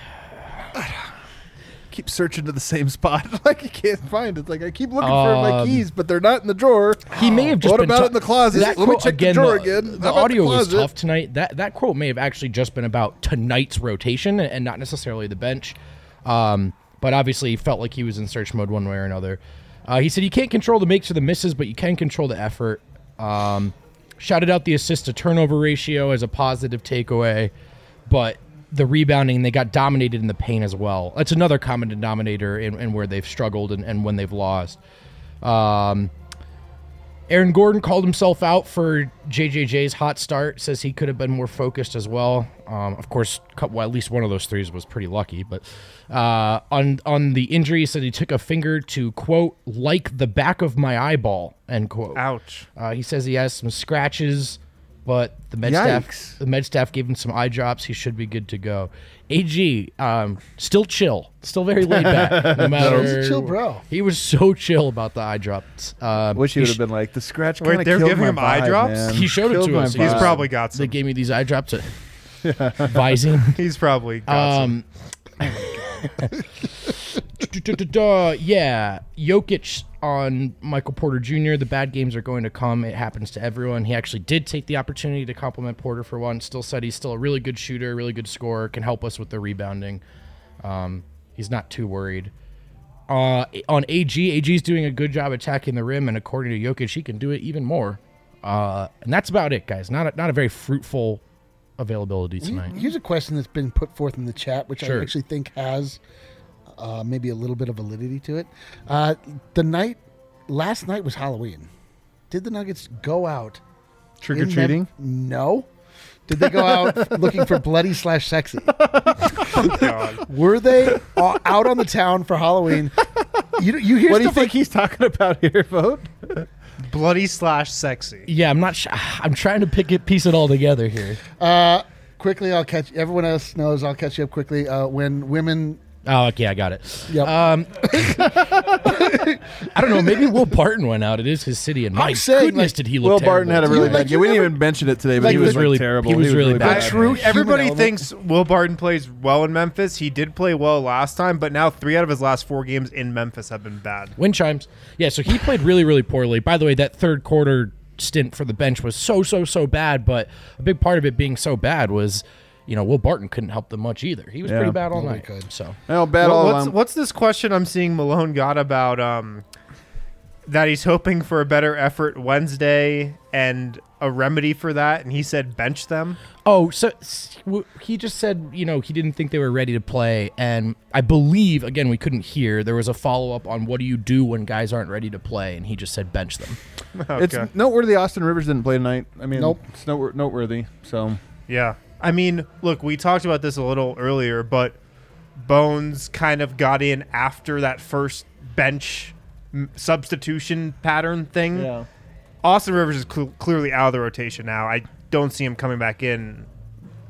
keep searching to the same spot. like you can't find it. Like I keep looking for my Um, keys, but they're not in the drawer. He may have just What been about ta- it in the closet? That Let me quote- check the again, drawer the, again. The How audio the was tough tonight. That that quote may have actually just been about tonight's rotation and not necessarily the bench. Um, but obviously, he felt like he was in search mode one way or another. Uh, he said you can't control the makes or the misses, but you can control the effort. Um, shouted out the assist to turnover ratio as a positive takeaway, but the rebounding they got dominated in the paint as well. That's another common denominator in, in where they've struggled and, and when they've lost. Um, Aaron Gordon called himself out for JJJ's hot start. Says he could have been more focused as well. Um, of course, cou- well, at least one of those threes was pretty lucky. But uh, on on the injury, he said he took a finger to quote like the back of my eyeball end quote. Ouch. Uh, he says he has some scratches, but the med Yikes. staff the med staff gave him some eye drops. He should be good to go. Ag um, still chill, still very laid back. No matter He's a chill bro. He was so chill about the eye drops. Um, Wish he he would have sh- been like the scratch. Wait, they're giving my him eye drops? man. He showed it Killed to my us. He's He's probably got some. They gave me these eye drops at Visine. He's probably got some. Um, Duh, yeah, Jokic on Michael Porter Jr. The bad games are going to come. It happens to everyone. He actually did take the opportunity to compliment Porter for one. Still said he's still a really good shooter, really good scorer, can help us with the rebounding. Um, he's not too worried. Uh, on AG, AG's doing a good job attacking the rim, and according to Jokic, he can do it even more. Uh, and that's about it, guys. Not a, not a very fruitful availability tonight. Here's a question that's been put forth in the chat, which Sure. I actually think has uh, maybe a little bit of validity to it. Uh, the night, last night was Halloween. Did the Nuggets go out Trick or in treating? Mem- no. Did they go out looking for bloody slash sexy? Were they uh, out on the town for Halloween? You, you hear What do you stuff think like he's talking about here, Vogt? Bloody slash sexy. Yeah, I'm not. Sh- I'm trying to pick it, piece it all together here. Uh, quickly, I'll catch. Everyone else knows. I'll catch you up quickly. Uh, when women, Oh, okay, I got it. Yep. Um, I don't know. Maybe Will Barton went out. It is his city, and my I'm saying, goodness, like, did he look terrible? Will terrible. Barton had a really like, bad you game. We didn't even mention it today, but like, he was like, really- terrible. he was really bad. The true Everybody thinks Will Barton plays well in Memphis. He did play well last time, but now three out of his last four games in Memphis have been bad. Wind chimes. Yeah, so he played really, really poorly. By the way, that third quarter stint for the bench was so, so, so bad. But a big part of it being so bad was, you know, Will Barton couldn't help them much either. He was Yeah. pretty bad all Nobody night. could. So No, bad Well, all what's, along. what's this question I'm seeing Malone got about um, that he's hoping for a better effort Wednesday and a remedy for that, and he said bench them. Oh, so s- w- he just said, you know, he didn't think they were ready to play. And I believe, again, we couldn't hear. There was a follow up on what do you do when guys aren't ready to play. And he just said bench them. It's noteworthy Austin Rivers didn't play tonight. I mean, Nope. it's noteworthy. So Yeah. I mean, look, we talked about this a little earlier, but Bones kind of got in after that first bench substitution pattern thing. Austin Rivers is cl- clearly out of the rotation now. I don't see him coming back in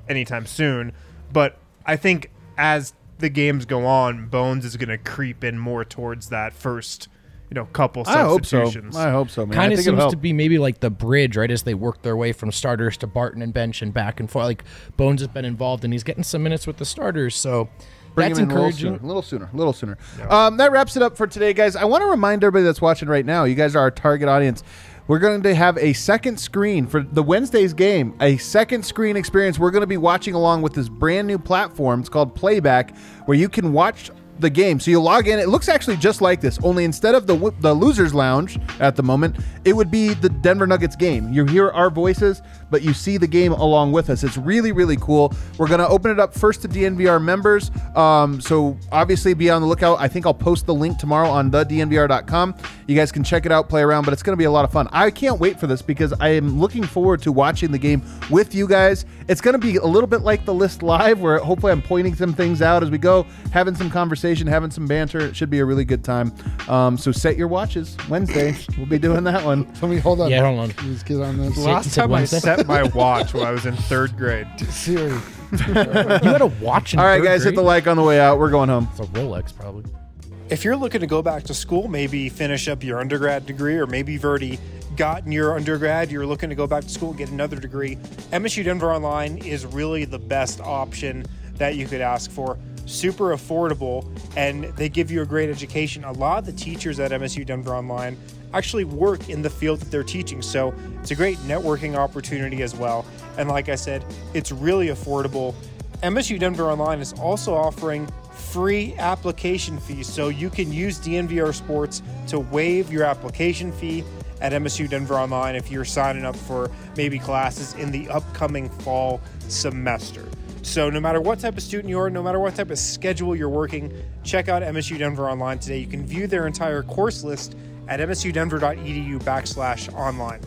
anytime soon. But I think as the games go on, Bones is going to creep in more towards that first, you know, couple I hope so. substitutions. I hope so, man. Kind I of think it'll seems help. to be maybe like the bridge, right? As they work their way from starters to Barton and bench and back and forth. Like Bones has been involved and he's getting some minutes with the starters. So Bring that's him in encouraging. A little sooner, a little sooner. A little sooner. Um, that wraps it up for today, guys. I want to remind everybody that's watching right now. You guys are our target audience. We're going to have a second screen for the Wednesday's game, a second screen experience. We're going to be watching along with this brand new platform. It's called Playback, where you can watch the game. So you log in. It looks actually just like this, only instead of the the losers lounge at the moment, it would be the Denver Nuggets game. You hear our voices, but you see the game along with us. It's really really cool. We're gonna open it up first to DNVR members. Um, so obviously be on the lookout. I think I'll post the link tomorrow on the DNVR.com. You guys can check it out, play around, but it's gonna be a lot of fun. I can't wait for this because I am looking forward to watching the game with you guys. It's gonna be a little bit like the list live, where hopefully I'm pointing some things out as we go, having some conversation, having some banter. It should be a really good time. Um, so set your watches. Wednesday, we'll be doing that one. Let me hold on. Yeah, hold on. Let's get on this. Last time I set my watch when I was in third grade. Siri. You had a watch in All right, third guys, hit the like on the way out. We're going home. It's a Rolex, probably. If you're looking to go back to school, maybe finish up your undergrad degree, or maybe you've already gotten your undergrad, you're looking to go back to school and get another degree, MSU Denver Online is really the best option that you could ask for. Super affordable, and they give you a great education. A lot of the teachers at MSU Denver Online actually work in the field that they're teaching, so it's a great networking opportunity as well. And like I said, it's really affordable. MSU Denver Online is also offering free application fees, so you can use DNVR Sports to waive your application fee at MSU Denver Online if you're signing up for maybe classes in the upcoming fall semester. So, no matter what type of student you are, no matter what type of schedule you're working, check out MSU Denver Online today. You can view their entire course list at msudenver.edu backslash online.